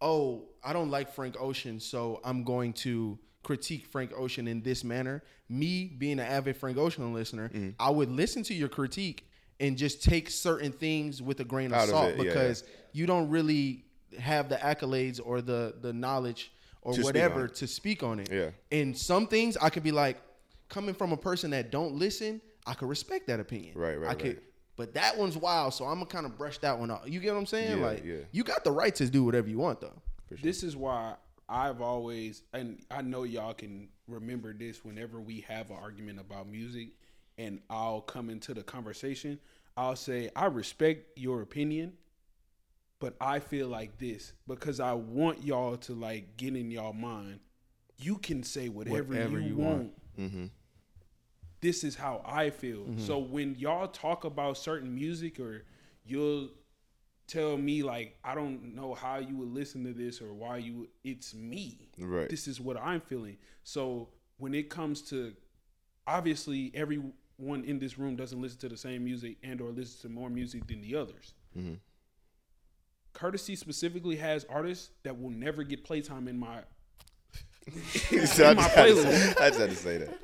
"Oh, I don't like Frank Ocean, so I'm going to critique Frank Ocean in this manner." Me being an avid Frank Ocean listener, Mm. I would listen to your critique and just take certain things with a grain of Out of salt it, yeah, because you don't really have the accolades or the the knowledge or To whatever on to speak on it. Yeah. And some things I could be like, coming from a person that don't listen, I could respect that opinion. Right, right, I could, right. but that one's wild, so I'm gonna kind of brush that one off. You get what I'm saying? Yeah, like, yeah. you got the right to do whatever you want, though. Sure. This is why I've always, and I know y'all can remember this whenever we have an argument about music, and I'll come into the conversation. I'll say, I respect your opinion, but I feel like this because I want y'all to like get in y'all mind. You can say whatever, Whatever you, you want. want. Mm-hmm. This is how I feel. So when y'all talk about certain music or you'll tell me like I don't know how you would listen to this or why you it's me. Right. This is what I'm feeling. So when it comes to obviously everyone in this room doesn't listen to the same music and or listen to more music than the others. Courtesy specifically has artists that will never get playtime in my. So In my just had to playlist. I just had to say that.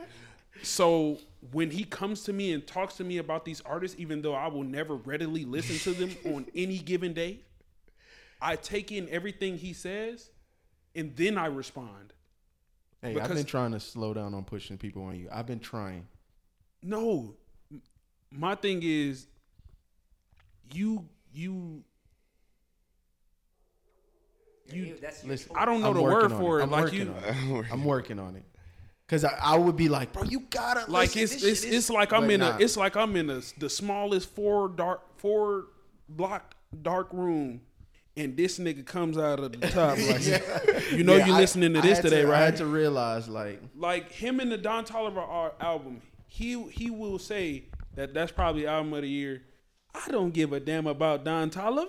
So when he comes to me and talks to me about these artists, even though I will never readily listen to them on any given day, I take in everything he says, and then I respond. Hey, I've been trying to slow down on pushing people on you. I've been trying. No, my thing is, you you you. That's your Listen. I don't know I'm the word for it. I'm Like working you, on it. I'm working on it. Cause I, I would be like, bro, you gotta like listen. it's This it's shit it's like I'm But in nah. a it's like I'm in a the smallest four dark four block dark room, and this nigga comes out of the top like, you know, Yeah, you I- listening to I this had today, I right? I had to realize, like, like him in the Don Toliver album, he he will say that that's probably album of the year. I don't give a damn about Don Toliver.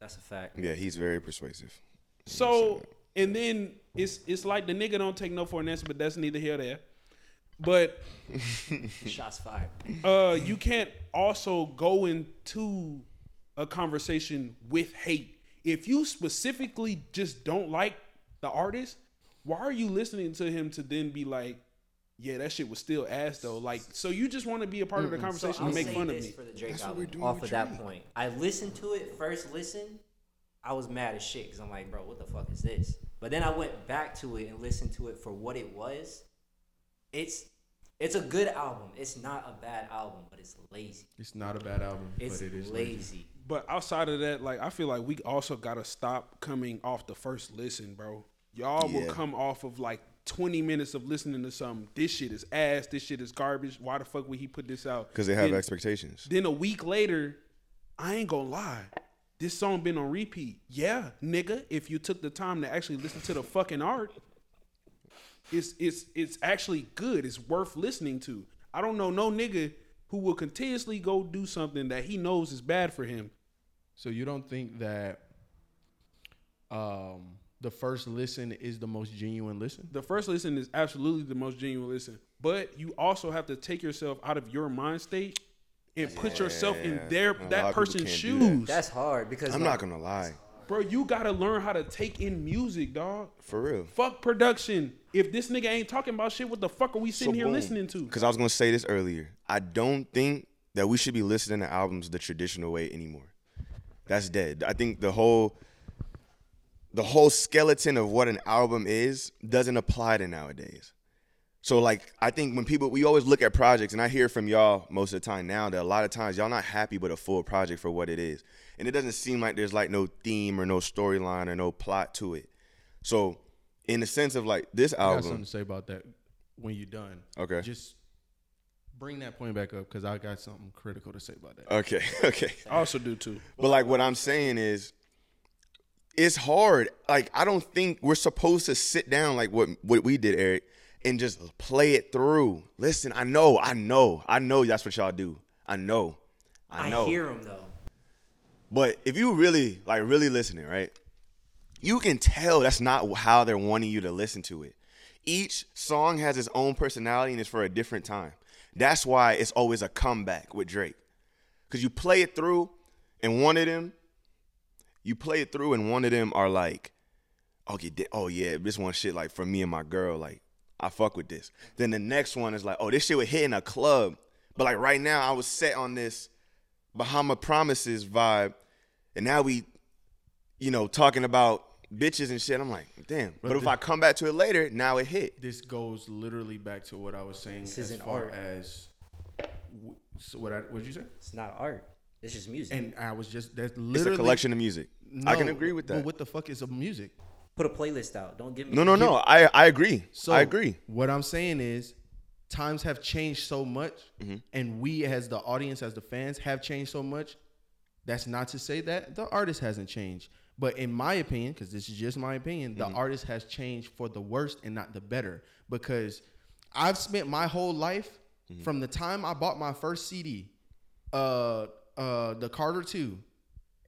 That's a fact. Yeah, he's very persuasive. So and then it's it's like the nigga don't take no for an answer, but that's neither here nor there. But Shots fired. uh, you can't also go into a conversation with hate. If you specifically just don't like the artist, why are you listening to him to then be like, yeah, that shit was still ass though? Like, so you just want to be a part of the So conversation I'll to make say fun of me? for the Drake That's what album. we're doing Off with of that point, I listened to it first. Listen, I was mad as shit because I'm like, bro, what the fuck is this? But then I went back to it and listened to it for what it was. It's it's a good album. It's not a bad album, but it's lazy. it's not a bad album, It's but it is lazy. But outside of that, like I feel like we also gotta stop coming off the first listen, bro. Y'all will come off of like 20 minutes of listening to something. This shit is ass. This shit is garbage. Why the fuck would he put this out? Because they have Then- expectations. Then a week later, I ain't gonna lie. This song been on repeat. Yeah, nigga, if you took the time to actually listen to the fucking art, it's it's it's actually good. It's worth listening to. I don't know no nigga who will continuously go do something that he knows is bad for him. So you don't think that um, the first listen is the most genuine listen? The first listen is absolutely the most genuine listen, but you also have to take yourself out of your mind state and put yourself in their A lot of that person's can't that. shoes. That's hard because I'm like, not gonna lie, Bro, you gotta learn how to take in music, dog. for real. Fuck production. If this nigga ain't talking about shit, what the fuck are we sitting here listening to? Because I was gonna say this earlier. I don't think that we should be listening to albums the traditional way anymore. That's dead. I think the whole the whole skeleton of what an album is doesn't apply to nowadays. So like I think when people we always look at projects and I hear from y'all most of the time now that a lot of times y'all not happy with a full project for what it is. And it doesn't seem like there's like no theme or no storyline or no plot to it. So in the sense of like this I got something to say about that when you're done. Okay. Just bring that point back up because I got something critical to say about that. okay, okay. I also do too. But like what I'm saying is it's hard. Like I don't think we're supposed to sit down like what what we did, Eric, and just play it through. Listen, I know, I know, I know that's what y'all do. I know. I know. I hear them though. But if you really like really listening, right? You can tell that's not how they're wanting you to listen to it. Each song has its own personality and it's for a different time. That's why it's always a comeback with Drake. Cause you play it through and one of them, you play it through and one of them are like, oh, okay, oh yeah, this one shit like for me and my girl, like I fuck with this. Then the next one is like, oh, this shit would hit in a club. But like right now, I was set on this Bahama Promises vibe, and now we, you know, talking about bitches and shit. I'm like, damn. But, But if the- I come back to it later, now it hit. This goes literally back to what I was saying This as isn't far art. as so what I what did you say? It's not art. It's just music. And I was just that's literally It's a collection of music. I can agree with that. But that. what the fuck is a music? Put a playlist out. Don't give me no, no, no. I I agree. So I agree. What I'm saying is, times have changed so much, Mm-hmm. and we as the audience, as the fans, have changed so much. That's not to say that the artist hasn't changed, but in my opinion, because this is just my opinion, Mm-hmm. the artist has changed for the worst and not the better. Because I've spent my whole life Mm-hmm. from the time I bought my first CD, uh, uh, the Carter Two,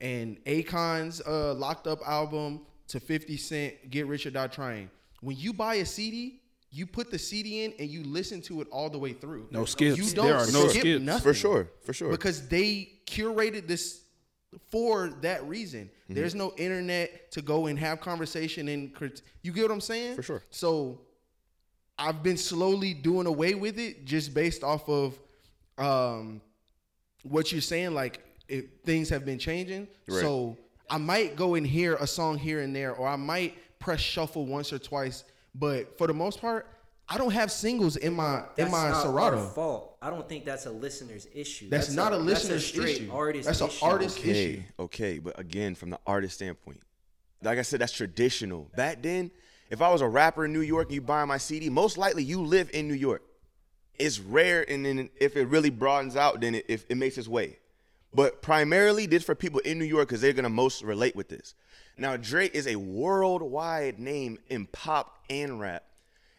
and Akon's uh, Locked Up album to 50 Cent, Get Rich or Die Trying. When you buy a CD, you put the CD in and you listen to it all the way through. No skips. You There don't are no skip skips. nothing. For sure. For sure. Because they curated this for that reason. Mm-hmm. There's no internet to go and have conversation and crit- you get what I'm saying? For sure. So I've been slowly doing away with it just based off of um, what you're saying. Like it, things have been changing, Right. so I might go and hear a song here and there, or I might press shuffle once or twice. But for the most part, I don't have singles in my That's in my not Serato. our fault. I don't think that's a listener's issue. That's, not a, listener's straight issue. Artist that's an issue. artist okay, issue. okay, but again, from the artist standpoint, like I said, that's traditional. Back then, if I was a rapper in New York, and you buy my CD, most likely you live in New York. It's rare, and then if it really broadens out, then it, if it makes its way. But primarily, this for people in New York because they're gonna most relate with this. Now, Drake is a worldwide name in pop and rap,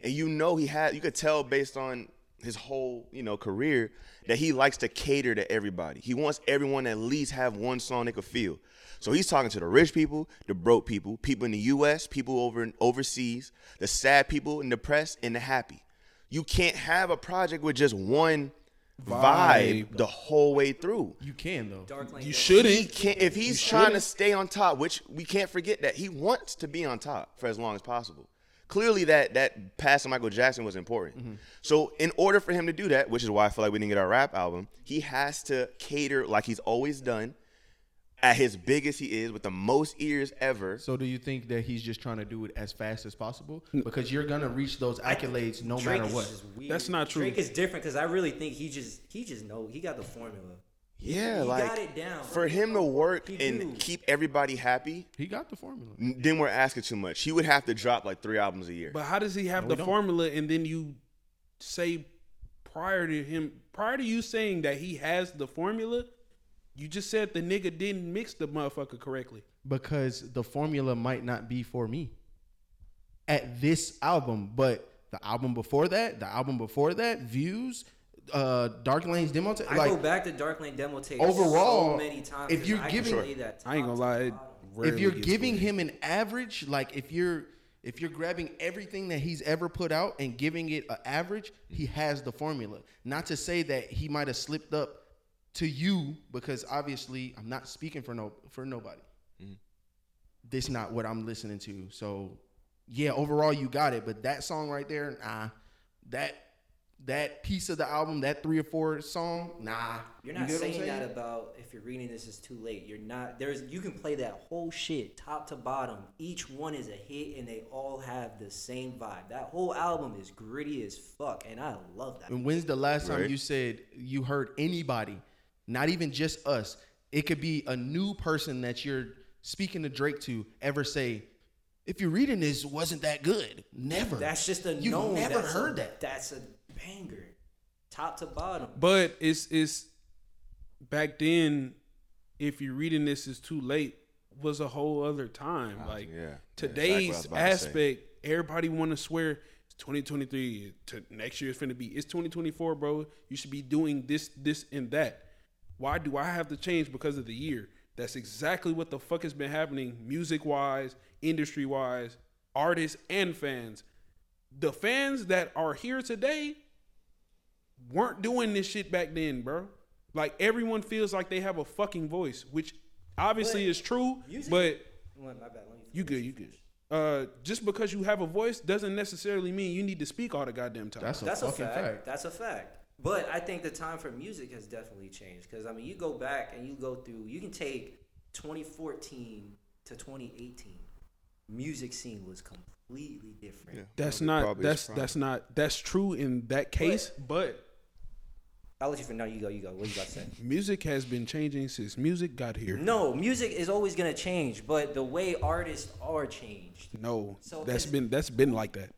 and you know he had. You could tell based on his whole you know career that he likes to cater to everybody. He wants everyone to at least have one song they could feel. So he's talking to the rich people, the broke people, people in the U.S., people over overseas, the sad people, and depressed, and the happy. You can't have a project with just one vibe, Vibe. the whole way through. You can though. Dark Lane You shouldn't. He can't if he's trying to stay on top, which we can't forget that he wants to be on top for as long as possible. Clearly, that that pass to Michael Jackson was important. Mm-hmm. So, in order for him to do that, which is why I feel like we didn't get our rap album, he has to cater like he's always done, at his biggest he is, with the most ears ever. So do you think that he's just trying to do it as fast as possible? Because you're gonna reach those accolades no Drake matter what. That's not true. Drake is different because I really think he just he just know he got the formula. Yeah, he like got it down. for him to work He and do. keep everybody happy, He got the formula. then we're asking too much. He would have to drop like three albums a year. But how does he have we the formula and then you say prior to him prior to you saying that he has the formula, you just said the nigga didn't mix the motherfucker correctly. Because the formula might not be for me at this album, but the album before that, the album before that, views, uh, Dark Lane's demo, tape, I like go back to Dark Lane demo tape Overall, so many times. if 'cause you're I giving- play that I ain't gonna lie. if you're giving played. him an average, like if you're if you're grabbing everything that he's ever put out and giving it an average, he has the formula. Not to say that he might have slipped up to you because obviously I'm not speaking for no for nobody. Mm-hmm. This not what I'm listening to. So yeah, overall you got it, but that song right there, nah. That that piece of the album, that three or four song, nah. You're not get what I'm saying that about if you're reading this is too late. You're not. There's you can play that whole shit top to bottom. Each one is a hit, and they all have the same vibe. That whole album is gritty as fuck, and I love that. And when's the last time you said you heard anybody, not even just us? It could be a new person that you're speaking to Drake to ever say, "If you're reading this, wasn't that good?" Never. That's just a You've known. never That's heard a, that. That's a banger, top to bottom. But it's it's back then. If you're reading this is too late was a whole other time. Ah, like yeah. Yeah, exactly what I today's to aspect, everybody want to swear it's 2023. To next year it's finna be it's 2024, bro. You should be doing this, this, and that. Why do I have to change because of the year? That's exactly what the fuck has been happening, music wise, industry wise, artists and fans. The fans that are here today weren't doing this shit back then, bro. Like everyone feels like they have a fucking voice, which obviously But is true, music- but Well, my bad, let me you good, you good. Uh, just because you have a voice doesn't necessarily mean you need to speak all the goddamn time. That's a That's a fucking fact. fact. That's a fact. But I think the time for music has definitely changed because I mean, you go back and you go through. You can take 2014 to 2018. Music scene was completely different. Yeah. that's not that's that's not that's true in that case, but I'll let you finish. No, you go. You go. What you got to say? music has been changing since music got here. No, music is always gonna change, but the way artists are changed. No, So that's it's- been that's been like that.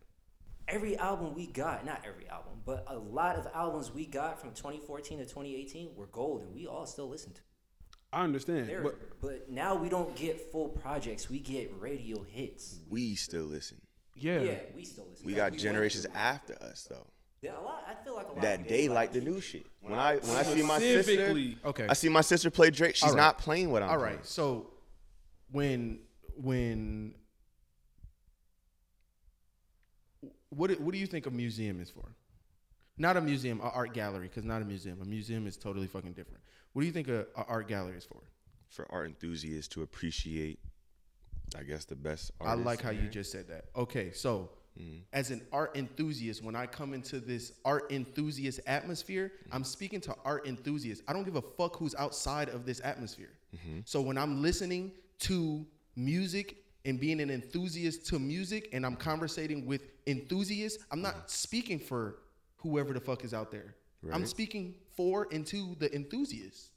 Every album we got, not every album, but a lot of albums we got from 2014 to 2018 were gold, and we all still listen to. I understand, They're- but but now we don't get full projects; we get radio hits. We still listen. yeah, Yeah, we still listen. We Yeah, got went generations through- after us though. Yeah, a lot. I feel like a lot. That of they like the new shit. When I when I see my sister, specifically. Okay. I see my sister play Drake. She's All right. not playing what I'm. All playing. So when when what do- what do you think a museum is for? Not a museum, an art gallery, because not a museum. A museum is totally fucking different. What do you think a, a art gallery is for? for art enthusiasts to appreciate, I guess, the best. Art. I like how in you just said that. Okay, so Mhm. as an art enthusiast, when I come into this art enthusiast atmosphere, I'm speaking to art enthusiasts. I don't give a fuck who's outside of this atmosphere. So when I'm listening to music and being an enthusiast to music and I'm conversating with enthusiasts, I'm not mm-hmm. speaking for whoever the fuck is out there. I'm speaking for and to the enthusiasts.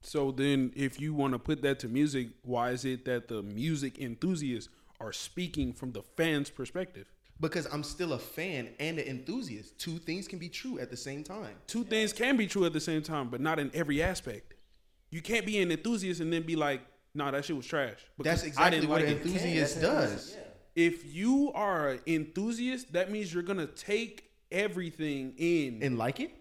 So then, if you want to put that to music, why is it that the music enthusiasts are speaking from the fans' perspective? Because I'm still a fan and an enthusiast. Two things can be true at the same time. Two things can be true at the same time, but not in every aspect. You can't be an enthusiast and then be like, "Nah, that shit was trash." That's because exactly what an enthusiast does. If you are an enthusiast, that means you're gonna take everything in. And like it?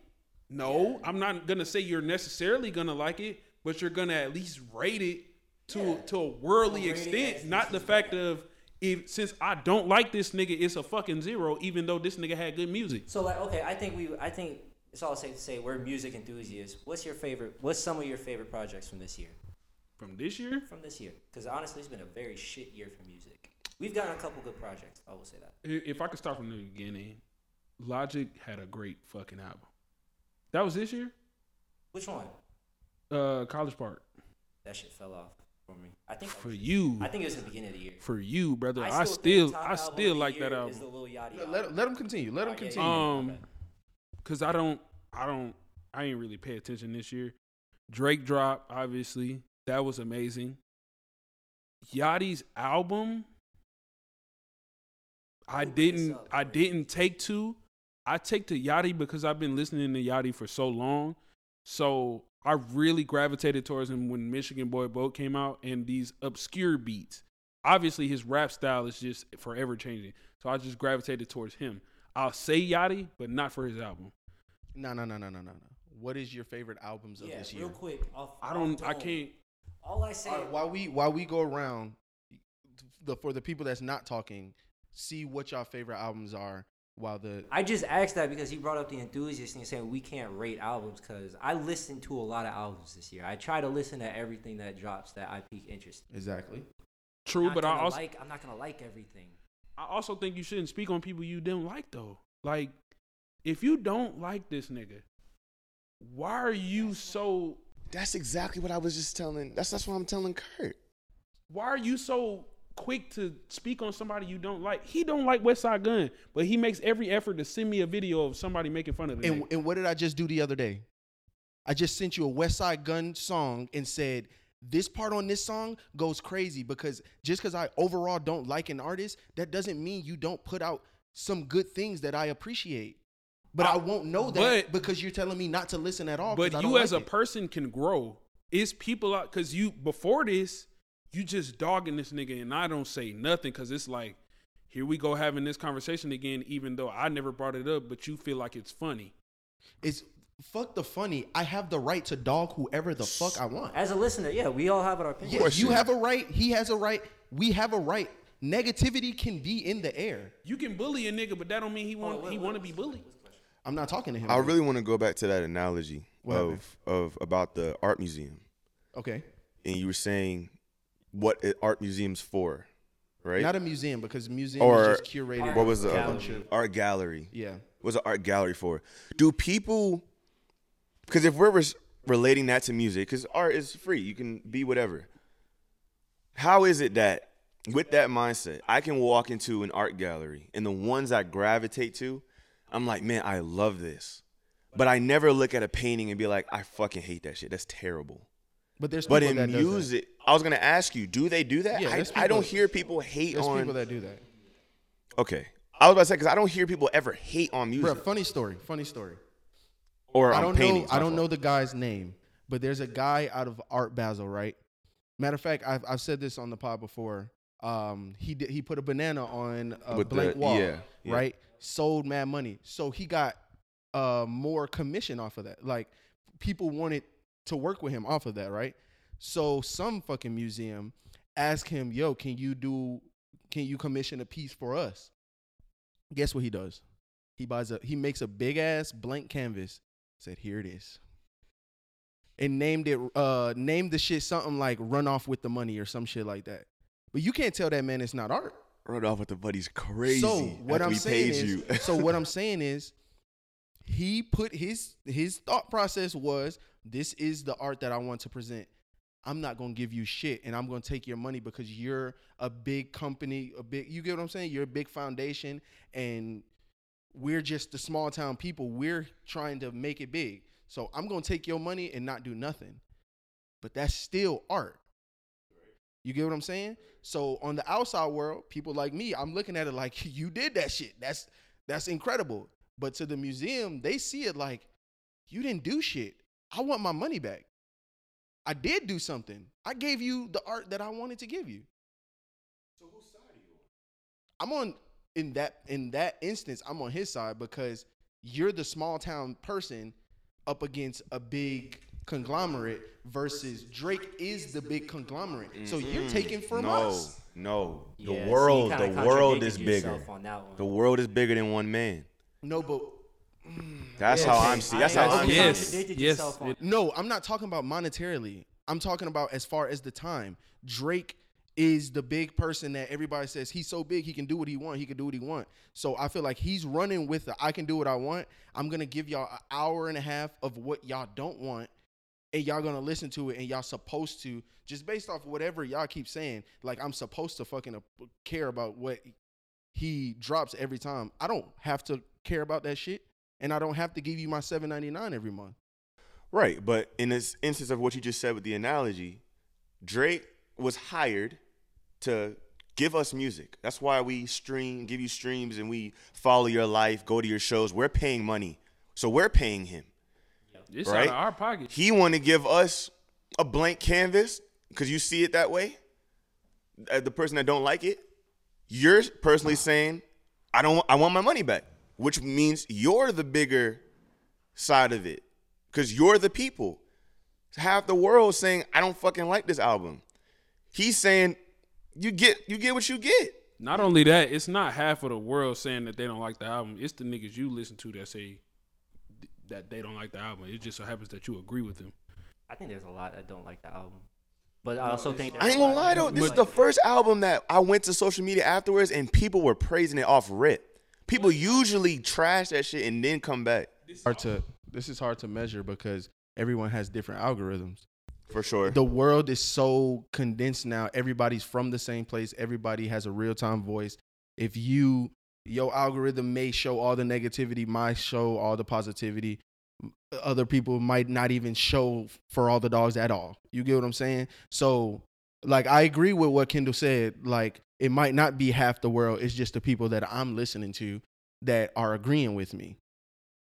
no, I'm not gonna say you're necessarily gonna like it, but you're gonna at least rate it to to a worldly extent. Not the fact of if since I don't like this nigga, it's a fucking zero, even though this nigga had good music. So like, okay, I think we, I think it's all safe to say we're music enthusiasts. What's your favorite? What's some of your favorite projects from this year? From this year, From this year, because honestly, it's been a very shit year for music. We've gotten a couple good projects. I will say that. If I could start from the beginning, Logic had a great fucking album. That was this year. Which one? Uh, College Park That shit fell off for me. I think. for you, I think it was the beginning of the year. for you, brother. I still, I still of the like that album. Is the Lil Yachty Let, album. let, let him continue. Let him Oh, yeah, continue. yeah. Um, cause I don't, I don't, I ain't really pay attention this year. Drake drop, obviously, that was amazing. Yachty's album, I didn't, I didn't take to. I take to Yachty because I've been listening to Yachty for so long. So I really gravitated towards him when Michigan Boy Boat came out and these obscure beats. Obviously, his rap style is just forever changing. So I just gravitated towards him. I'll say Yachty, but not for his album. No, no, no, no, no, no, no. What is your favorite albums of yeah, this year? real quick. Off, I don't. off I can't. All I say. All right, while we while we go around, the for the people that's not talking, see what y'all favorite albums are. While the I just asked that because he brought up the enthusiast and saying we can't rate albums because I listened to a lot of albums this year. I try to listen to everything that drops that I pique interest. in. exactly. True, but I gonna also like. I'm not gonna like everything. I also think you shouldn't speak on people you didn't like though. Like, if you don't like this nigga, why are you so? That's exactly what I was just telling. That's that's what I'm telling Kurt. Why are you so quick to speak on somebody you don't like? He don't like Westside Gunn, but he makes every effort to send me a video of somebody making fun of the And and what did I just do the other day? I just sent you a Westside Gunn song and said this part on this song goes crazy because just because I overall don't like an artist, that doesn't mean you don't put out some good things that I appreciate. But I, I- won't know that but- because you're telling me not to listen at all. 'cause But you as like a it. person can grow. It's people out because you before this, you just dogging this nigga, and I don't say nothing because it's like, here we go having this conversation again, even though I never brought it up, but you feel like it's funny. It's fuck the funny. I have the right to dog whoever the fuck I want. As a listener, yeah, we all have our opinion. Yeah, you you have a right. He has a right. We have a right. Negativity can be in the air. You can bully a nigga, but that don't mean he want oh, wait, he want to be bullied. I'm not talking to him. I really want to go back to that analogy What of happened? of about the art museum, okay. and you were saying what art museums for, right? Not a museum because museum or is just curated. what was the Gallery. art gallery? Yeah. What's an art gallery for? Do people? Because if we're res- relating that to music, because art is free, you can be whatever. How is it that with that mindset, I can walk into an art gallery and the ones I gravitate to, I'm like, man, I love this, but I never look at a painting and be like, I fucking hate that shit. That's terrible. But there's But in that does that. music, I was gonna ask you, do they do that? Yeah, I, there's I don't hear people hate on. There's on. people that do that. okay, I was about to say because I don't hear people ever hate on music Bro, funny story. Funny story. or I don't know. I don't fault. know the guy's name, but there's a guy out of Art Basel, right? Matter of fact, I've I've said this on the pod before. Um, he did, he put a banana on a With the- blank wall, yeah, yeah. right? Sold mad money, so he got uh more commission off of that. Like people wanted to work with him off of that, right? So some fucking museum asked him, "Yo, can you do? Can you commission a piece for us?" Guess what he does? He buys a he makes a big ass blank canvas. Said, "Here it is." and named it uh named the shit something like "Run Off with the Money" or some shit like that. But you can't tell that man it's not art. Run off with the buddies crazy. So what I'm saying paid is, you. so what I'm saying is, he put his his thought process was, this is the art that I want to present. I'm not gonna give you shit, and I'm gonna take your money because you're a big company, a big. You get what I'm saying? You're a big foundation, and we're just the small town people. We're trying to make it big. So I'm gonna take your money and not do nothing. But that's still art. You get what I'm saying? So on the outside world, people like me, I'm looking at it like you did that shit. That's that's incredible. But to the museum, they see it like you didn't do shit. I want my money back. I did do something. I gave you the art that I wanted to give you. So whose side are you on? I'm on in that in that instance, I'm on his side because you're the small town person up against a big conglomerate versus Drake is the big conglomerate. So mm-hmm. you're taking from no, us. no. The Yeah, world, kinda the world is bigger. on that one. The world is bigger than one man. No, but That's Yeah, how. I'm seeing. That's I- how I- I'm seeing. Yes. yes, it- No, I'm not talking about monetarily. I'm talking about as far as the time. Drake is the big person that everybody says he's so big he can do what he want. He can do what he want. So I feel like he's running with the I can do what I want. I'm gonna give y'all an hour and a half of what y'all don't want, and y'all gonna listen to it, and y'all supposed to just based off whatever y'all keep saying. Like I'm supposed to fucking uh, care about what he drops every time. I don't have to care about that shit, and I don't have to give you my 7.99 every month. Right, but in this instance of what you just said with the analogy, Drake was hired to give us music. That's why we stream, give you streams, and we follow your life, go to your shows. We're paying money, so we're paying him. It's Right? out of our pocket. He want to give us a blank canvas because you see it that way. Uh, the person that don't like it, you're personally saying, "I don't. I want my money back," which means you're the bigger side of it because you're the people. Half the world saying, "I don't fucking like this album." He's saying, "You get, you get what you get." Not only that, it's not half of the world saying that they don't like the album. It's the niggas you listen to that say that they don't like the album. It just so happens that you agree with them. I think there's a lot that don't like the album, but I also think I ain't gonna lie though. This is the first album that I went to social media afterwards and people were praising it off rip. People usually trash that shit and then come back. hard to this is hard to measure because everyone has different algorithms. For sure. The world is so condensed now. Everybody's from the same place. Everybody has a real time voice. If you your algorithm may show all the negativity, might show all the positivity. Other people might not even show for all the dogs at all. You get what I'm saying? So like I agree with what Kendall said. Like it might not be half the world. It's just the people that I'm listening to that are agreeing with me.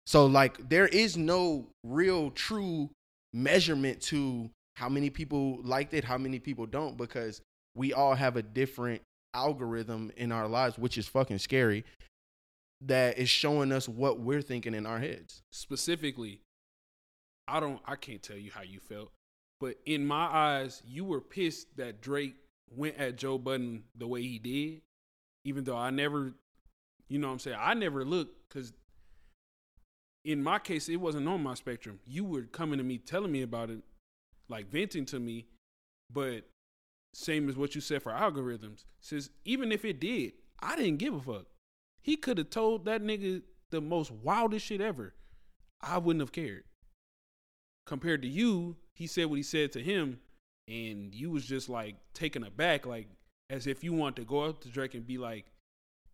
So like there is no real true measurement to how many people liked it, how many people don't, because we all have a different algorithm in our lives, which is fucking scary, that is showing us what we're thinking in our heads. Specifically, I don't I can't tell you how you felt, but in my eyes, you were pissed that Drake went at Joe Budden the way he did, even though I never you know what I'm saying, I never looked cuz in my case it wasn't on my spectrum. You were coming to me telling me about it, like venting to me, but same as what you said for algorithms. Says even if it did, I didn't give a fuck. He could have told that nigga the most wildest shit ever. I wouldn't have cared. Compared to you, he said what he said to him, and you was just like taken aback, like as if you want to go up to Drake and be like,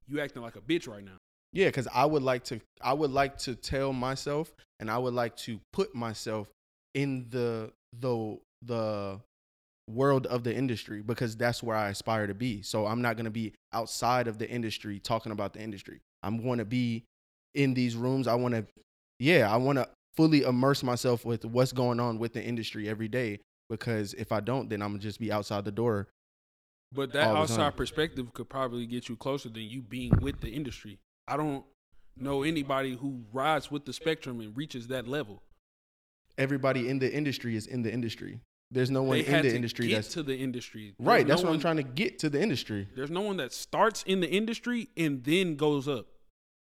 "You acting like a bitch right now." Yeah, because I would like to I would like to tell myself and I would like to put myself in the the the world of the industry because that's where I aspire to be. So I'm not gonna be outside of the industry talking about the industry. I'm gonna be in these rooms. I wanna yeah, I wanna fully immerse myself with what's going on with the industry every day. Because if I don't, then I'm gonna just be outside the door. But that outside perspective could probably get you closer than you being with the industry. I don't know anybody who rides with the spectrum and reaches that level. Everybody in the industry is in the industry. There's no one in the industry get that's to the industry. Right, There's that's no what I'm trying to get to the industry. There's no one that starts in the industry and then goes up.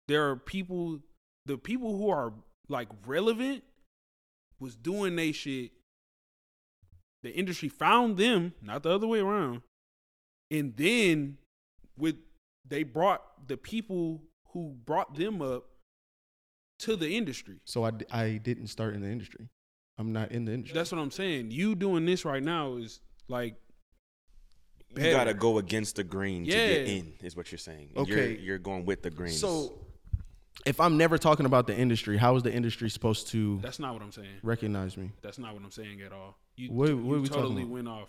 There are people, the people who are like relevant was doing they shit The industry found them, not the other way around. And then with they brought the people who brought them up to the industry. So I, I didn't start in the industry. I'm not in the industry. That's what I'm saying. You doing this right now is like You gotta go against the grain to get in, is what you're saying. And You're, Okay. you're going with the grain. So if I'm never talking about the industry, how is the industry supposed to that's not what I'm saying. recognize me? That's not what I'm saying at all. You, What- you what are we talking totally about? went off.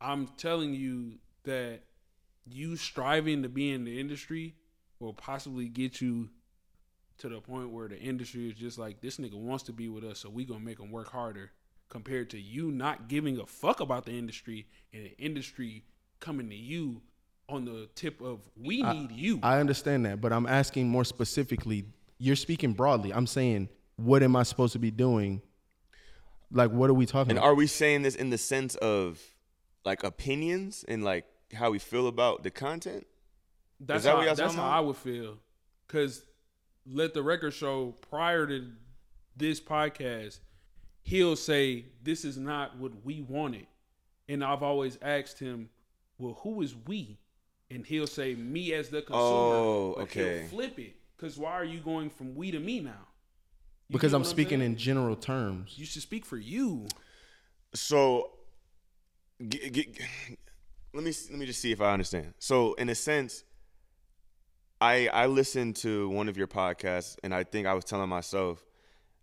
I'm telling you that you striving to be in the industry will possibly get you to the point where the industry is just like this nigga wants to be with us, so we gonna make him work harder. Compared to you not giving a fuck about the industry and the industry coming to you on the tip of we need you. I understand that, but I'm asking more specifically. You're speaking broadly. I'm saying, what am I supposed to be doing? Like, what are we talking and about? are we saying this in the sense of like opinions and like how we feel about the content? That's that how what y'all that's how about? I would feel. Cause let the record show prior to this podcast, he'll say this is not what we wanted, and I've always asked him, "Well, who is we?" And he'll say, "Me as the consumer." Oh, But he'll okay. flip it. Cause why are you going from we to me now? You because I'm what speaking saying? in general terms. You should speak for you. So, g- g- let me let me just see if I understand. So, in a sense, I I listened to one of your podcasts, and I think I was telling myself,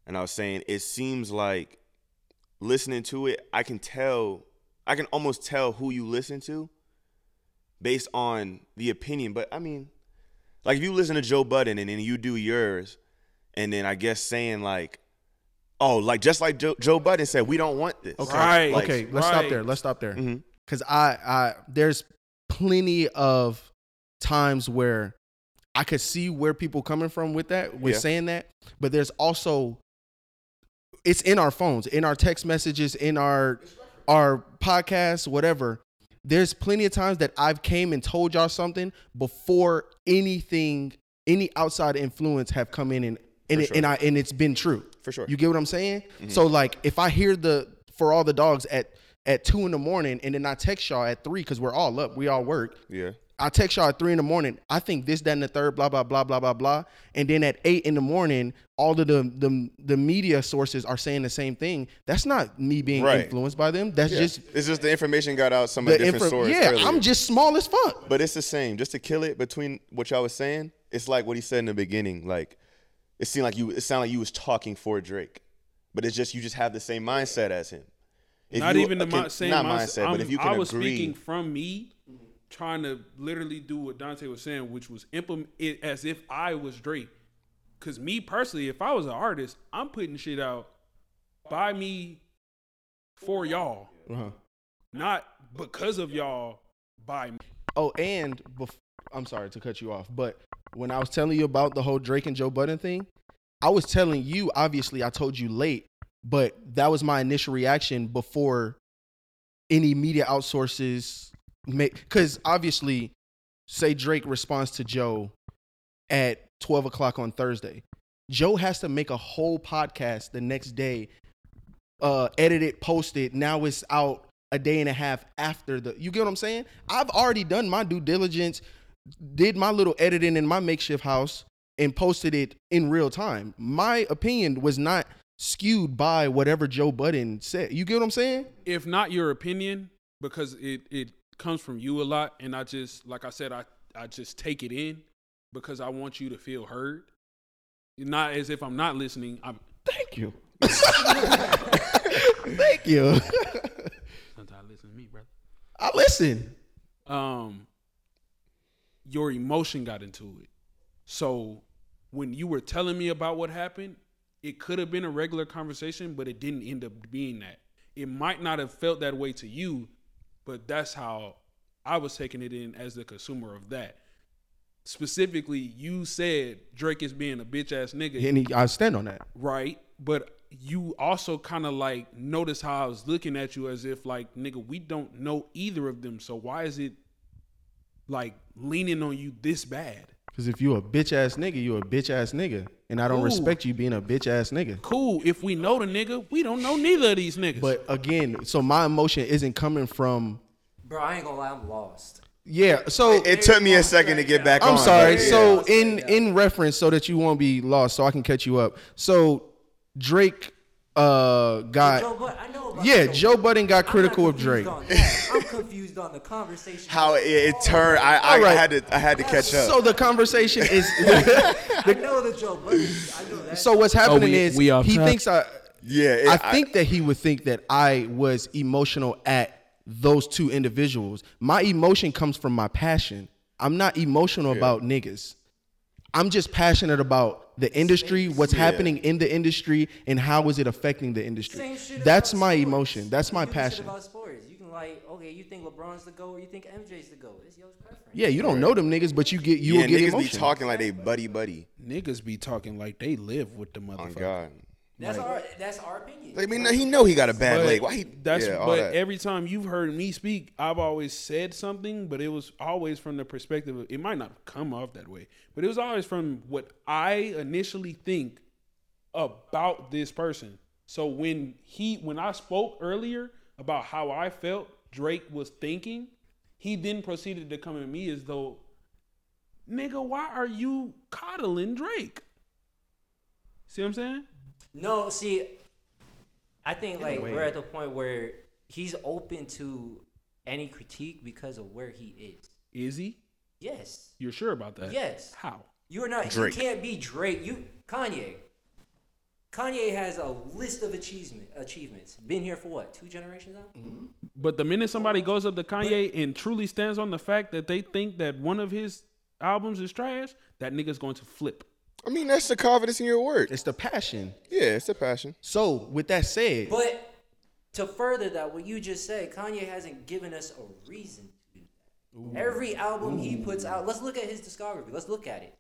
and I was saying it seems like listening to it, I can tell, I can almost tell who you listen to based on the opinion. But I mean, like if you listen to Joe Budden and then you do yours, and then I guess saying like. Oh, like just like Joe, Joe Budden said, we don't want this. Okay. Right. Like, okay, let's stop there. Let's stop there. Mm-hmm. Because I, I, there's plenty of times where I could see where people coming from with that, with Yeah. saying that, but there's also, it's in our phones, in our text messages, in our, our podcasts, whatever. There's plenty of times that I've came and told y'all something before anything, any outside influence have come in and and, For it, and I and it's been true. For sure. You get what I'm saying? Mm-hmm. So like if I hear the for all the dogs at at two in the morning and then I text y'all at three because we're all up, we all work. Yeah. I text y'all at three in the morning. I think this, that, and the third, blah, blah, blah, blah, blah, blah. And then at eight in the morning, all of the the, the media sources are saying the same thing. That's not me being Right. influenced by them. That's Yeah. just it's just the information got out some of the the different info. sources. Yeah, earlier. I'm just small as fuck. But it's the same. Just to kill it between what y'all was saying, it's like what he said in the beginning. Like it seemed like you. It sounded like you was talking for Drake, but it's just you just have the same mindset as him. If not you even the can- mi- same not mindset. mindset, but if you can I was agree, speaking from me, trying to literally do what Dante was saying, which was implement it as if I was Drake. Cause me personally, if I was an artist, I'm putting shit out by me for y'all, Uh-huh. not because of y'all by me. Oh, and bef- I'm sorry to cut you off, but when I was telling you about the whole Drake and Joe Budden thing, I was telling you. Obviously, I told you late, but that was my initial reaction before any media outsources make. Because obviously, say Drake responds to Joe at 12 o'clock on Thursday. Joe has to make a whole podcast the next day, uh, edit it, post it. Now it's out a day and a half after the. You get what I'm saying? I've already done my due diligence, did my little editing in my makeshift house, and posted it in real time. My opinion was not skewed by whatever Joe Budden said. You get what I'm saying? If not your opinion, because it it comes from you a lot, and I just like I said, I I just take it in because I want you to feel heard. Not as if I'm not listening. I'm Thank you. Thank you. sometimes I listen to me, brother. I listen. um your emotion got into it. So when you were telling me about what happened, it could have been a regular conversation, but it didn't end up being that. It might not have felt that way to you, but that's how I was taking it in as the consumer of that. Specifically, you said Drake is being a bitch ass nigga. And he, I stand on that. Right. But you also kind of like notice how I was looking at you as if like, nigga, we don't know either of them. So why is it like leaning on you this bad? Because if you a bitch ass nigga, you a bitch ass nigga. And I don't Cool. respect you being a bitch ass nigga. Cool. If we know the nigga, we don't know neither of these niggas. But again, so my emotion isn't coming from Bro, I ain't gonna lie, I'm lost. yeah. So It took me a second to get back on. I'm sorry. yeah. So in in reference, so that you won't be lost, so I can catch you up. So Drake uh Joe got Bud- I know about yeah, Joe Joe Budden got critical of confused Drake. On that. I'm confused on the conversation. how it, it turned, I, I, All right. had to I had to catch up. So the conversation is I know the Joe Budden. I know that. so what's oh, happening we- is we off he topic? thinks I yeah, it- I think that he would think that I was emotional at those two individuals. My emotion comes from my passion. I'm not emotional about niggas. I'm just passionate about the industry, what's happening in the industry, and how is it affecting the industry. Same shit That's about my sports. emotion. That's my do this shit passion. About sports. You can like, okay, you think LeBron's the goat, or you think MJ's the goat. It's your preference. Yeah, you don't know them niggas, but you get you yeah, will get niggas emotion. be talking like they buddy buddy. niggas be talking like they live with the On motherfucker. God. That's our that's our opinion. I mean, he know he got a bad But leg. Why he? that's yeah, but that. every time you've heard me speak, I've always said something, but it was always from the perspective of it might not come off that way, but it was always from what I initially think about this person. So when he when I spoke earlier about how I felt Drake was thinking, he then proceeded to come at me as though, nigga, why are you coddling Drake? See what I'm saying? No, see, I think like we're at the point where he's open to any critique because of where he is. Is he? Yes. You're sure about that? Yes. How? You are not. Drake. You can't be Drake. You Kanye. Kanye has a list of achievement achievements. Been here for what? Two generations now. Mm-hmm. But the minute somebody goes up to Kanye and truly stands on the fact that they think that one of his albums is trash, that nigga's going to flip. I mean, that's the confidence in your work. It's the passion. Yeah, it's the passion. So with that said, But to further that, what you just said, Kanye hasn't given us a reason to do that. Every album he puts out, let's look at his discography. Let's look at it.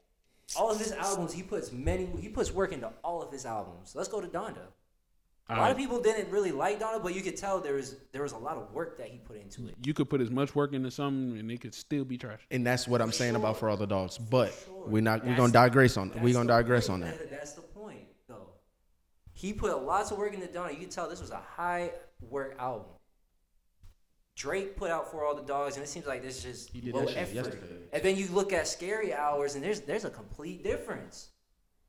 All of his albums, he puts many. He puts work into all of his albums. Let's go to Donda. A lot of people didn't really like Donda, but you could tell there was there was a lot of work that he put into it. You could put as much work into something and it could still be trash. and that's what I'm saying about for all the dogs. But we're not. We're That's- gonna digress on. We're gonna digress point. on that. That's the point, though. He put lots of work into Donda. You can tell this was a high work album. Drake put out for all the dogs, and it seems like this is He did low that shit effort. yesterday. And then you look at Scary Hours, and there's there's a complete difference.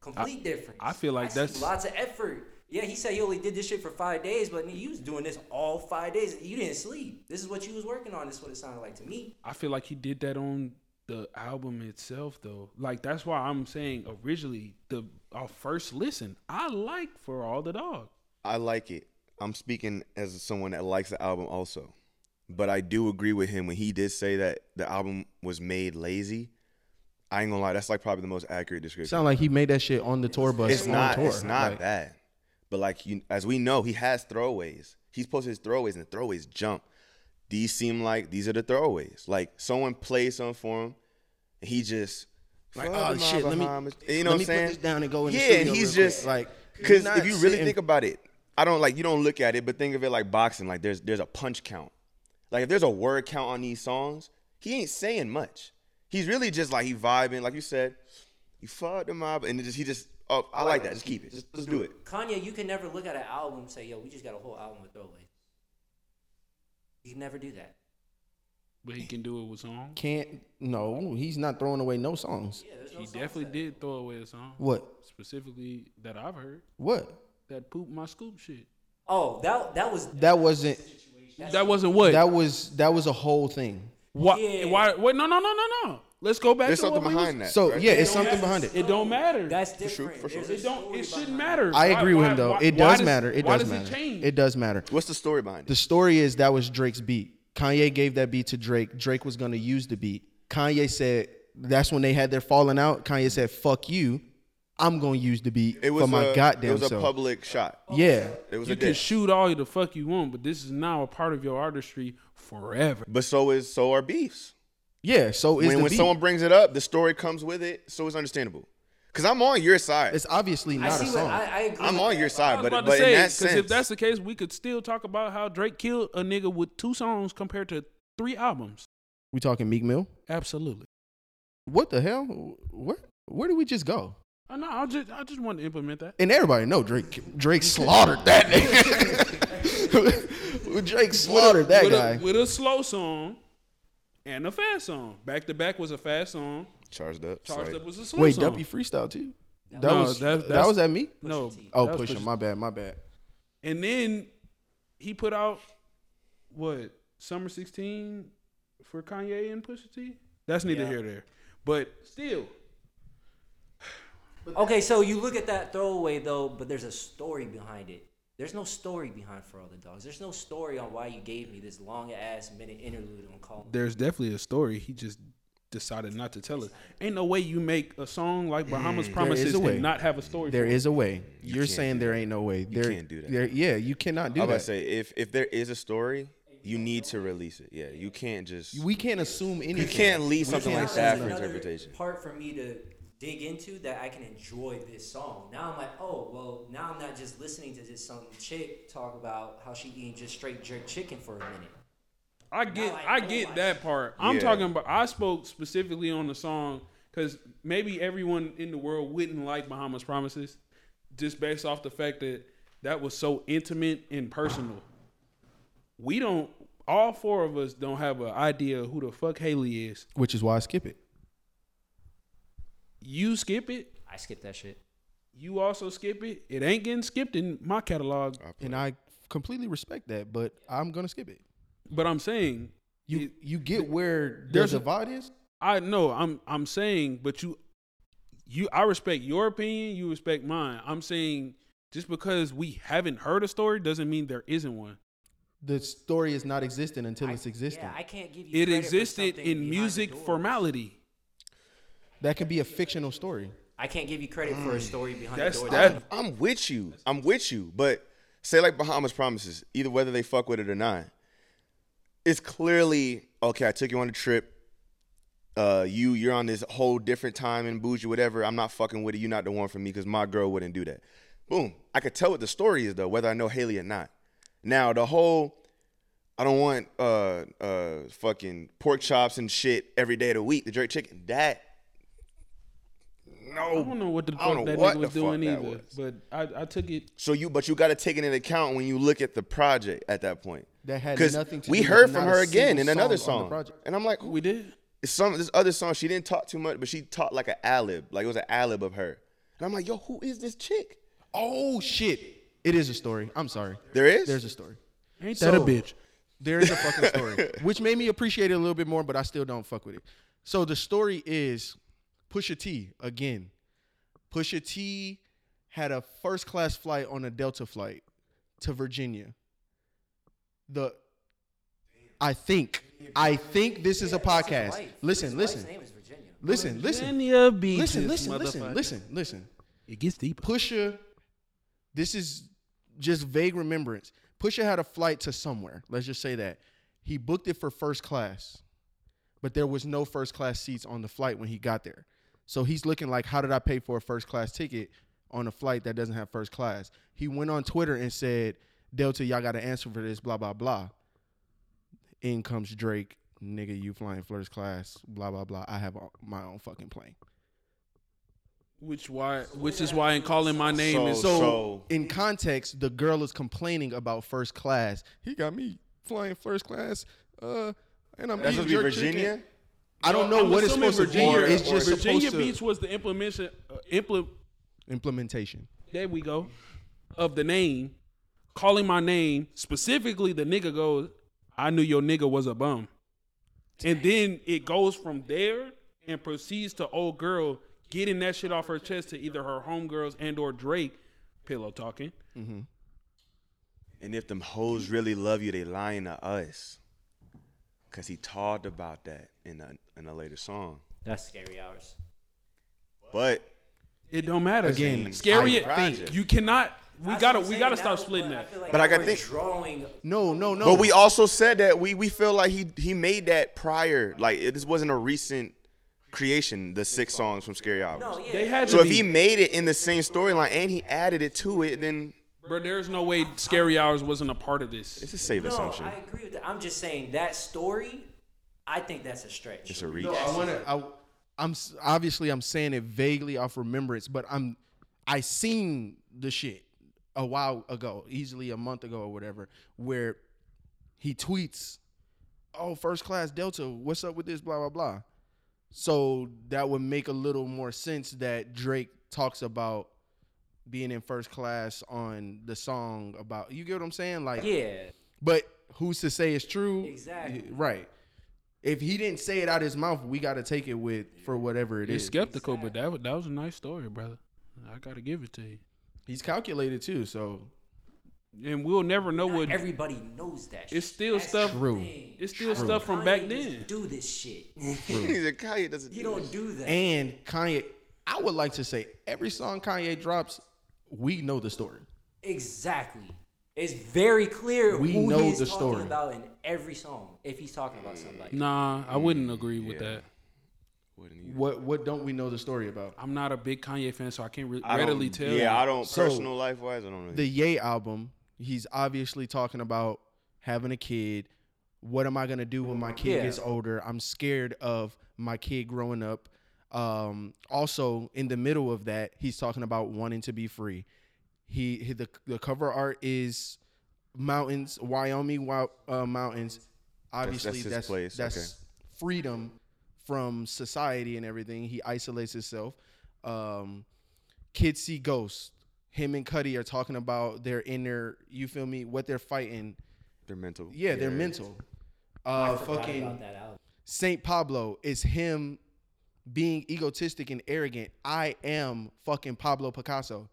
Complete difference. I feel like I that's- lots of effort. Yeah, he said he only did this shit for five days, but he was doing this all five days. You didn't sleep. This is what you was working on. This is what it sounded like to me. I feel like he did that on the album itself though. Like that's why I'm saying originally the our first listen, I like for all the dog. I like it. I'm speaking as someone that likes the album also. But I do agree with him when he did say that the album was made lazy. I ain't gonna lie, that's like probably the most accurate description. Sound like he made that shit on the tour bus. it's on not tour. it's not Like, bad. But like you as we know, he has throwaways. He's posted his throwaways and the throwaways jump. These seem like these are the throwaways. Like someone plays something for him and he just Like, oh my shit, let me, Bahamas." you let know what I'm me saying? put this down and go in yeah, studio and he's real quick. just like, because if you really sitting- think about it, I don't like you don't look at it, but think of it like boxing. Like there's there's a punch count. Like if there's a word count on these songs, he ain't saying much. He's really just like he vibing, like you said. You fucked him up, and just he just oh I like that. Just keep it. Just let's do it. Kanye, you can never look at an album and say, "Yo, we just got a whole album with throwaways." You can never do that. But he can do it with songs. can't. No, he's not throwing away no songs. Yeah, no He songs definitely that- did throw away a song. What? Specifically that I've heard. What? That poop my scoop shit. Oh, that that was That wasn't. That wasn't what? That was that was a whole thing. why, Yeah. why wait no no no no no. Let's go back There's to something what we was- behind that. So right? yeah, it's something behind it. It don't matter. that's sure, different. for sure. There's a it don't it shouldn't matter. I Why- agree with him though. why- it does does- matter. It why does does matter. It, change? It does matter. What's the story behind The story is that was Drake's beat. Kanye gave that beat to Drake. Drake was gonna use the beat. Kanye said that's when they had their falling out. Kanye said, "Fuck you, I'm gonna use the beat It was for my a, goddamn It was a self." public shot. yeah, It was you a can diss. shoot all you the fuck you want, but this is now a part of your artistry forever. But so is so are beefs. yeah. So is when the when beat. someone brings it up, the story comes with it, so it's understandable. Cause I'm on your side. it's obviously I not a see what song. I, I agree. I'm on that. your side, but about but to say, in that 'cause sense, if that's the case, we could still talk about how Drake killed a nigga with two songs compared to three albums. we talking Meek Mill? Absolutely. What the hell? Where where did we just go? Oh, no, I just I just want to implement that. And everybody know Drake. Drake slaughtered that nigga. Drake slaughtered that with guy. A, with a slow song and a fast song. Back to back was a fast song. Charged up. Charged Sorry. up was a slow song. Wait, song. W freestyle too. That No, was that- that, was at me. no, Oh, that was push him. My bad. My bad. And then he put out what Summer 16 for Kanye and Pusha T. That's neither Yeah. here nor there. But still, Okay, so you look at that throwaway though, but there's a story behind it. There's no story behind For All the Dogs. There's no story on why you gave me this long ass minute interlude on Call there's definitely a story. He just decided not to tell it. Ain't no way you make a song like Bahamas mm, is Promises a way. and not have a story. There for it. is a way. You're saying there ain't no way. You There, can't do that. there- yeah, you cannot do that. I was about that. to say if if there is a story, you need to release it. Yeah, you can't just we can't assume anything. you can't leave something can't like that for interpretation. part for me to dig into that I can enjoy this song. Now I'm like, oh well, now I'm not just listening to just some chick talk about how she eating just straight jerk chicken for a minute. I get I I get why that she- part. I'm Yeah. talking about I spoke specifically on the song because maybe everyone in the world wouldn't like Bahamas Promises just based off the fact that that was so intimate and personal. We don't all four of us don't have an idea who the fuck Haley is. Which is why I skip it. You skip it, I skip that shit. you also skip it. It ain't getting skipped in my catalog. And I completely respect that, but I'm gonna skip it. But I'm saying You it- you get where the there's a- divide is? I know I'm I'm saying, but you you I respect your opinion, you respect mine. I'm saying just because we haven't heard a story doesn't mean there isn't one. The story is not existent until I- it's existent. Yeah, I can't give you. It credit for existed in behind the music doors. formality. That could be a fictional story. I can't give you credit for a story behind That's- the doors. that- I'm with you. I'm with you. But say like Bahamas promises, either whether they fuck with it or not, it's clearly okay. I took you on a trip. Uh, you you're on this whole different time and bougie whatever. I'm not fucking with it. You're not the one for me because my girl wouldn't do that. Boom. I could tell what the story is though, whether I know Haley or not. Now the whole I don't want uh uh fucking pork chops and shit every day of the week. The jerk chicken that I don't know what the I fuck that what nigga was doing either. was. But I, I took it So you, but you got to take it into account when you look at the project at that point. That had nothing to we do with it. We heard from her again in another song on the project. and I'm like, we did. it's some this other song. She didn't talk too much, but she talked like an alib, like it was an alib of her. And I'm like, yo, who is this chick? Oh shit! It is a story. I'm sorry. There is. There's a story. Ain't So- that a bitch? There is a fucking story, which made me appreciate it a little bit more, but I still don't fuck with it. So the story is Pusha T again. Pusha T had a first class flight on a Delta flight to Virginia. The I think I think this is a podcast. Listen, listen, name listen, listen, Virginia Beaches, listen, listen, listen, motherfucker. listen, listen. It gets deeper. Pusha, this is just vague remembrance. Pusha had a flight to somewhere. Let's just say that. He booked it for first class, but there was no first class seats on the flight when he got there. So he's looking like, how did I pay for a first class ticket on a flight that doesn't have first class? He went on Twitter and said, Delta, y'all got to answer for this, blah, blah, blah. In comes Drake, nigga, you flying first class, blah, blah, blah. I have my own fucking plane. Which why which is why in calling my name is So, So- in context, the girl is complaining about first class. He got me flying first class, uh, and I'm That's eating supposed to be Virginia. chicken. I don't know I'm what it's supposed Virginia, to be. It's just Virginia supposed Beach to was the implementation. Uh, implement. implementation. There we go. Of the name, calling my name specifically. The nigga goes, "I knew your nigga was a bum," and then it goes from there and proceeds to old girl getting that shit off her chest to either her homegirls and or Drake, pillow talking. And if them hoes really love you, they lying to us. Cause he talked about that in a in a later song. That's scary hours. But It don't matter. Again, scary. I think- you cannot. We That's gotta. We gotta stop splitting that. I like But I got we're think- drawing. No, no, no. but we also said that we we feel like he he made that prior. Like it, this wasn't a recent creation. The six songs from Scary Hours. No, yeah. They had So if be. he made it in the same storyline and he added it to it, then Bro, there's no way Scary Hours wasn't a part of this. it's a safe no, assumption. I agree with that. I'm just saying that story. I think that's a stretch. It's a reach. No, I want to. I, I'm obviously I'm saying it vaguely off remembrance, but I'm I seen the shit a while ago, easily a month ago or whatever, where he tweets, "Oh, first class Delta, what's up with this? Blah blah blah." So that would make a little more sense that Drake talks about being in first class on the song about you get what I'm saying? Like Yeah. but who's to say it's true? Exactly. Right. If he didn't say it out his mouth, we got to take it with for whatever it It's is. skeptical, but that was, that was a nice story, brother. I gotta give it to you. He's calculated too, so And we'll never know Not what. everybody knows that. It's still That's stuff- True. It's still True. stuff from Kanye back then. Do this shit. He's a Kanye doesn't. You do don't this. do that. and Kanye, I would like to say every song Kanye drops, we know the story. Exactly. It's very clear We who know he's the talking story. about in every song. If he's talking about somebody, Nah, I wouldn't agree with yeah. that. Wouldn't either. What what don't we know the story about? I'm not a big Kanye fan, so I can't re- I don't- readily tell. Yeah, you. I don't. So, personal life wise, I don't really. The Ye album, he's obviously talking about having a kid. What am I gonna do when my kid Yeah. gets older? I'm scared of my kid growing up. Um, also, in the middle of that, he's talking about wanting to be free. He, he the the cover art is mountains, Wyoming uh, mountains. Obviously, his that's place, that's okay. freedom from society and everything. He isolates himself. Um, kids see ghosts. Him and Cudi are talking about their inner. You feel me? What they're fighting. they're mental. Yeah, they're mental. Uh, I fucking about that album. Saint Pablo is him being egotistic and arrogant. I am fucking Pablo Picasso.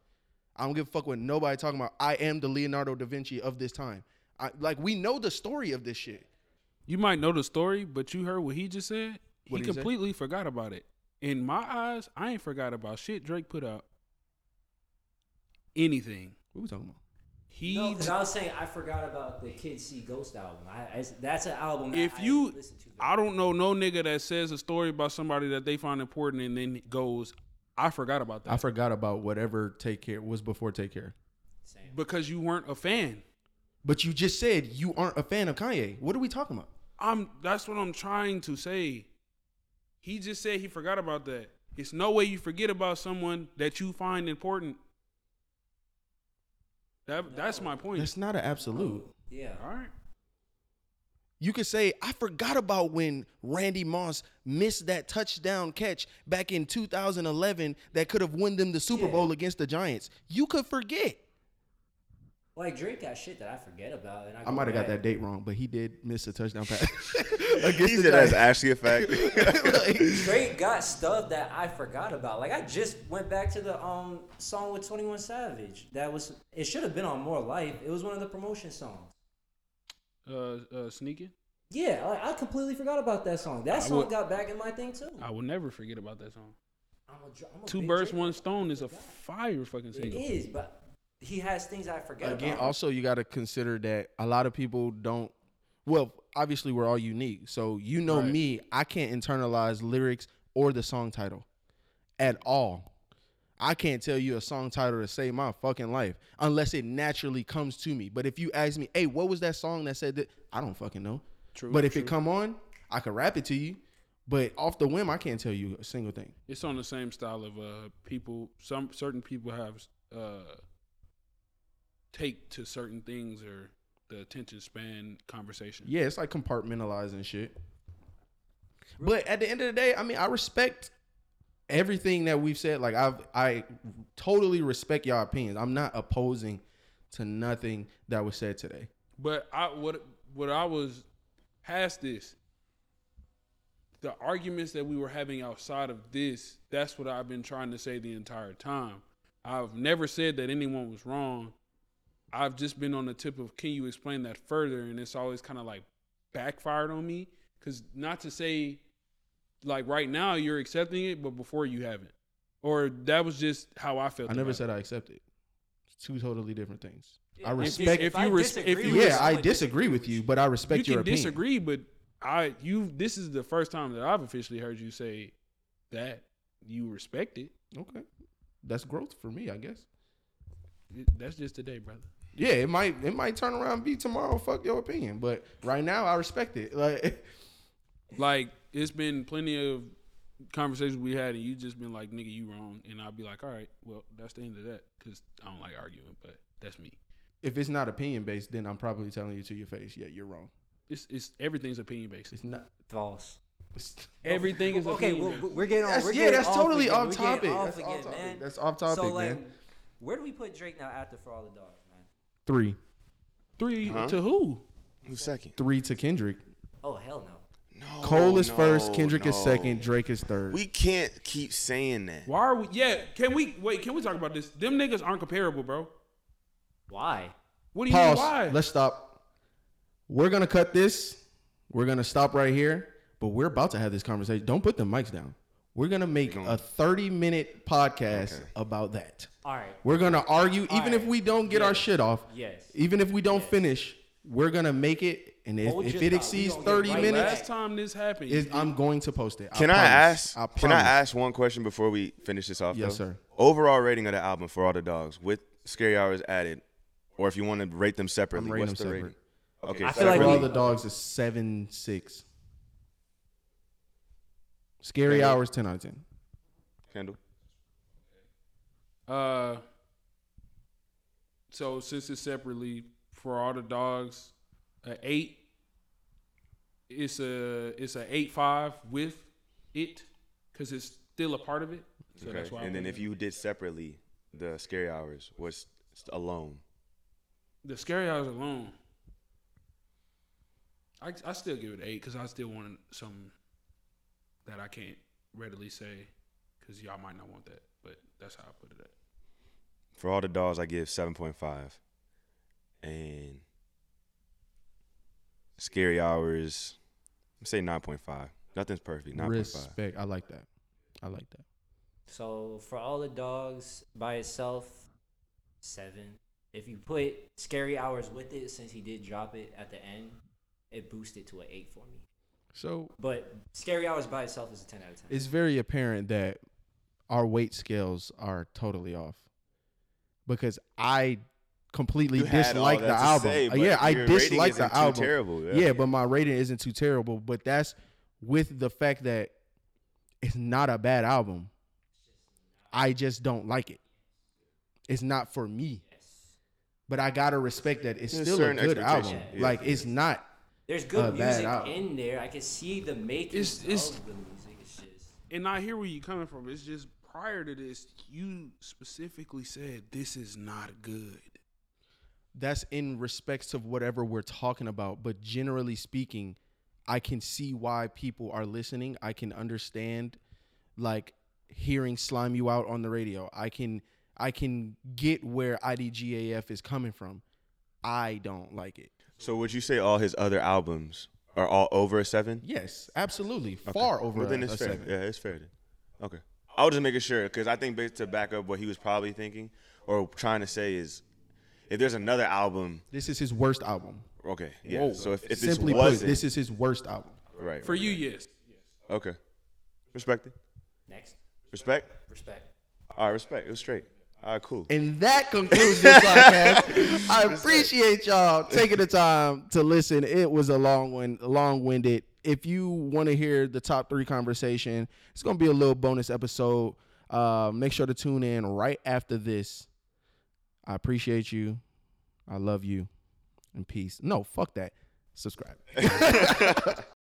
I don't give a fuck what nobody talking about. I am the Leonardo da Vinci of this time. I, like we know the story of this shit. You might know the story, but you heard what he just said. What'd he completely forgot about it. In my eyes, I ain't forgot about shit Drake put out. Anything. What we talking about? He No, because I was saying I forgot about the Kids See Ghost album. I, I- that's an album. That if I you listen to. I don't know no nigga that says a story about somebody that they find important and then goes, I forgot about that. I forgot about whatever Take Care was before Take Care. Same. because you weren't a fan. But you just said you aren't a fan of Kanye. What are we talking about? I'm that's what I'm trying to say. He just said he forgot about that. It's no way you forget about someone that you find important. That that's my point. That's not an absolute. Yeah. All right. You could say, I forgot about when Randy Moss missed that touchdown catch back in 2011 that could have won them the Super Yeah. Bowl against the Giants. You could forget. Like Drake got shit that I forget about, and I, I might have got that date wrong, but he did miss a touchdown pass. he against the said that's Giants. actually a fact. Like, Drake got stuff that I forgot about. Like I just went back to the um song with Twenty One Savage. That was it. Should have been on More Life. It was one of the promotion songs. Uh, uh, sneaking. Yeah, like I completely forgot about that song. That song would- got back in my thing too. I will never forget about that song. I'm a, dr- I'm a Two big birds, Drake one stone is a fire fucking It single. is, but he has things I forget Again, about. also you got to consider that a lot of people don't. Well, obviously we're all unique, so you know Right. me. I can't internalize lyrics or the song title at all. I can't tell you a song title to save my fucking life unless it naturally comes to me. But if you ask me, hey, what was that song that said that? I don't fucking know. True, But if true. it come on, I could rap it to you. But off the whim, I can't tell you a single thing. It's on the same style of uh people. Some certain people have uh take to certain things or the attention span conversation. Yeah, it's like compartmentalizing shit. But at the end of the day, I mean, I respect everything that we've said. Like I've I totally respect y'all opinions. I'm not opposing to nothing that was said today. But I what what I was past this. The arguments that we were having outside of this, that's what I've been trying to say the entire time. I've never said that anyone was wrong. I've just been on the tip of can you explain that further and it's always kind of like backfired on me cuz not to say like right now you're accepting it but before you haven't. Or that was just how I felt. I never said it. I accept it. It's two totally different things. Yeah, I if- respect. if I you res- disagree if you with yeah, I disagree with you, but I respect you your opinion. You disagree, but I you this is the first time that I've officially heard you say that you respect it. Okay, that's growth for me, I guess. That's just today, brother. Yeah, it might it might turn around and be tomorrow. Fuck your opinion, but right now I respect it. Like Like it's been plenty of conversations we had, and you just been like, "Nigga, you wrong," and I'll be like, "All right, well, that's the end of that," because I don't like arguing, but that's me. If it's not opinion based, then I'm probably telling you to your face, yeah, you're wrong. It's it's everything's opinion based. It's not. False. Everything is Okay, well, we're getting on. that's, we're yeah, getting that's off totally again. off topic. off That's again, off topic. man. That's off topic, so like, man. where do we put Drake now after for all the dogs, man? Three, Three Huh? to who? Who's second? three to Kendrick. Oh hell no. No, Cole is no, first, Kendrick is no. second, Drake is third. We can't keep saying that. Why are we? Yeah, can we wait? Can we talk about this? Them niggas aren't comparable, bro. Why? What do you Pause. mean? Why? Let's stop. We're gonna cut this. We're gonna stop right here. But we're about to have this conversation. Don't put the mics down. We're gonna make a 30 minute podcast Okay. about that. All right. We're gonna argue, even All if we don't get our shit off. Yes. Even if we don't Yes. finish, we're gonna make it. And if, if it exceeds 30 right minutes, Last time this happened, is I'm going to post it. Can I, promise. ask? Can I ask one question before we finish this off? Yes, though? sir. Overall rating of the album for all the dogs with Scary Hours added, or if you want to rate them separately, I'm what's them the separate. rating? Okay, I feel like all the dogs is seven six. Scary Kendall? hours ten out of ten. Kendall. Uh, so since it's separately for all the dogs, a eight. It's a it's a eight five with it because it's still a part of it. So Okay. that's why. I And then if it- you did separately, the Scary Hours was alone. the scary hours alone, I I still give it eight because I still want some that I can't readily say because y'all might not want that, but that's how I put it at. For all the dogs, I give seven point five, and Scary Hours, say nine point five. Nothing's perfect. Nine point five. Respect. I like that. I like that. So for all the dogs by itself, seven. If you put scary hours with it, since he did drop it at the end, it boosted to an eight for me. So But scary hours by itself is a ten out of ten. it's very apparent that our weight scales are totally off because I completely You had all dislike the album. say, Uh, but yeah, I rating dislike isn't the too album. Terrible. yeah. but my rating isn't too terrible. But that's with the fact that it's not a bad album. I just don't like it. It's not for me. But I gotta respect that it's There's still a good album. Yeah. Like it's not. There's good bad music album. in there. I can see the making It's- it's- of the music. It's just And I hear where you're coming from. It's just prior to this, you specifically said this is not good. that's in respects of whatever we're talking about. But generally speaking, I can see why people are listening. I can understand like hearing slime you out on the radio. I can I can get where IDGAF is coming from. I don't like it. So would you say all his other albums are all over a seven? Yes, absolutely. Okay. Far over Well, then a, it's a fair. seven. Yeah, it's fair. Then. Okay. I was just making sure because I think based to back up what he was probably thinking or trying to say is, if there's another album, This is his worst album. okay, yeah. Whoa. So if, if this Simply put, wasn't, this is his worst album. right For right, you, right. yes. okay, respect it, next respect. respect. All right, respect. It was straight. All right, cool. And that concludes this podcast. I appreciate y'all taking the time to listen. It was a long one, long winded. If you want to hear the top three conversation, it's gonna be a little bonus episode. Uh, make sure to tune in right after this. I appreciate you. I love you. And peace. No, fuck that. Subscribe.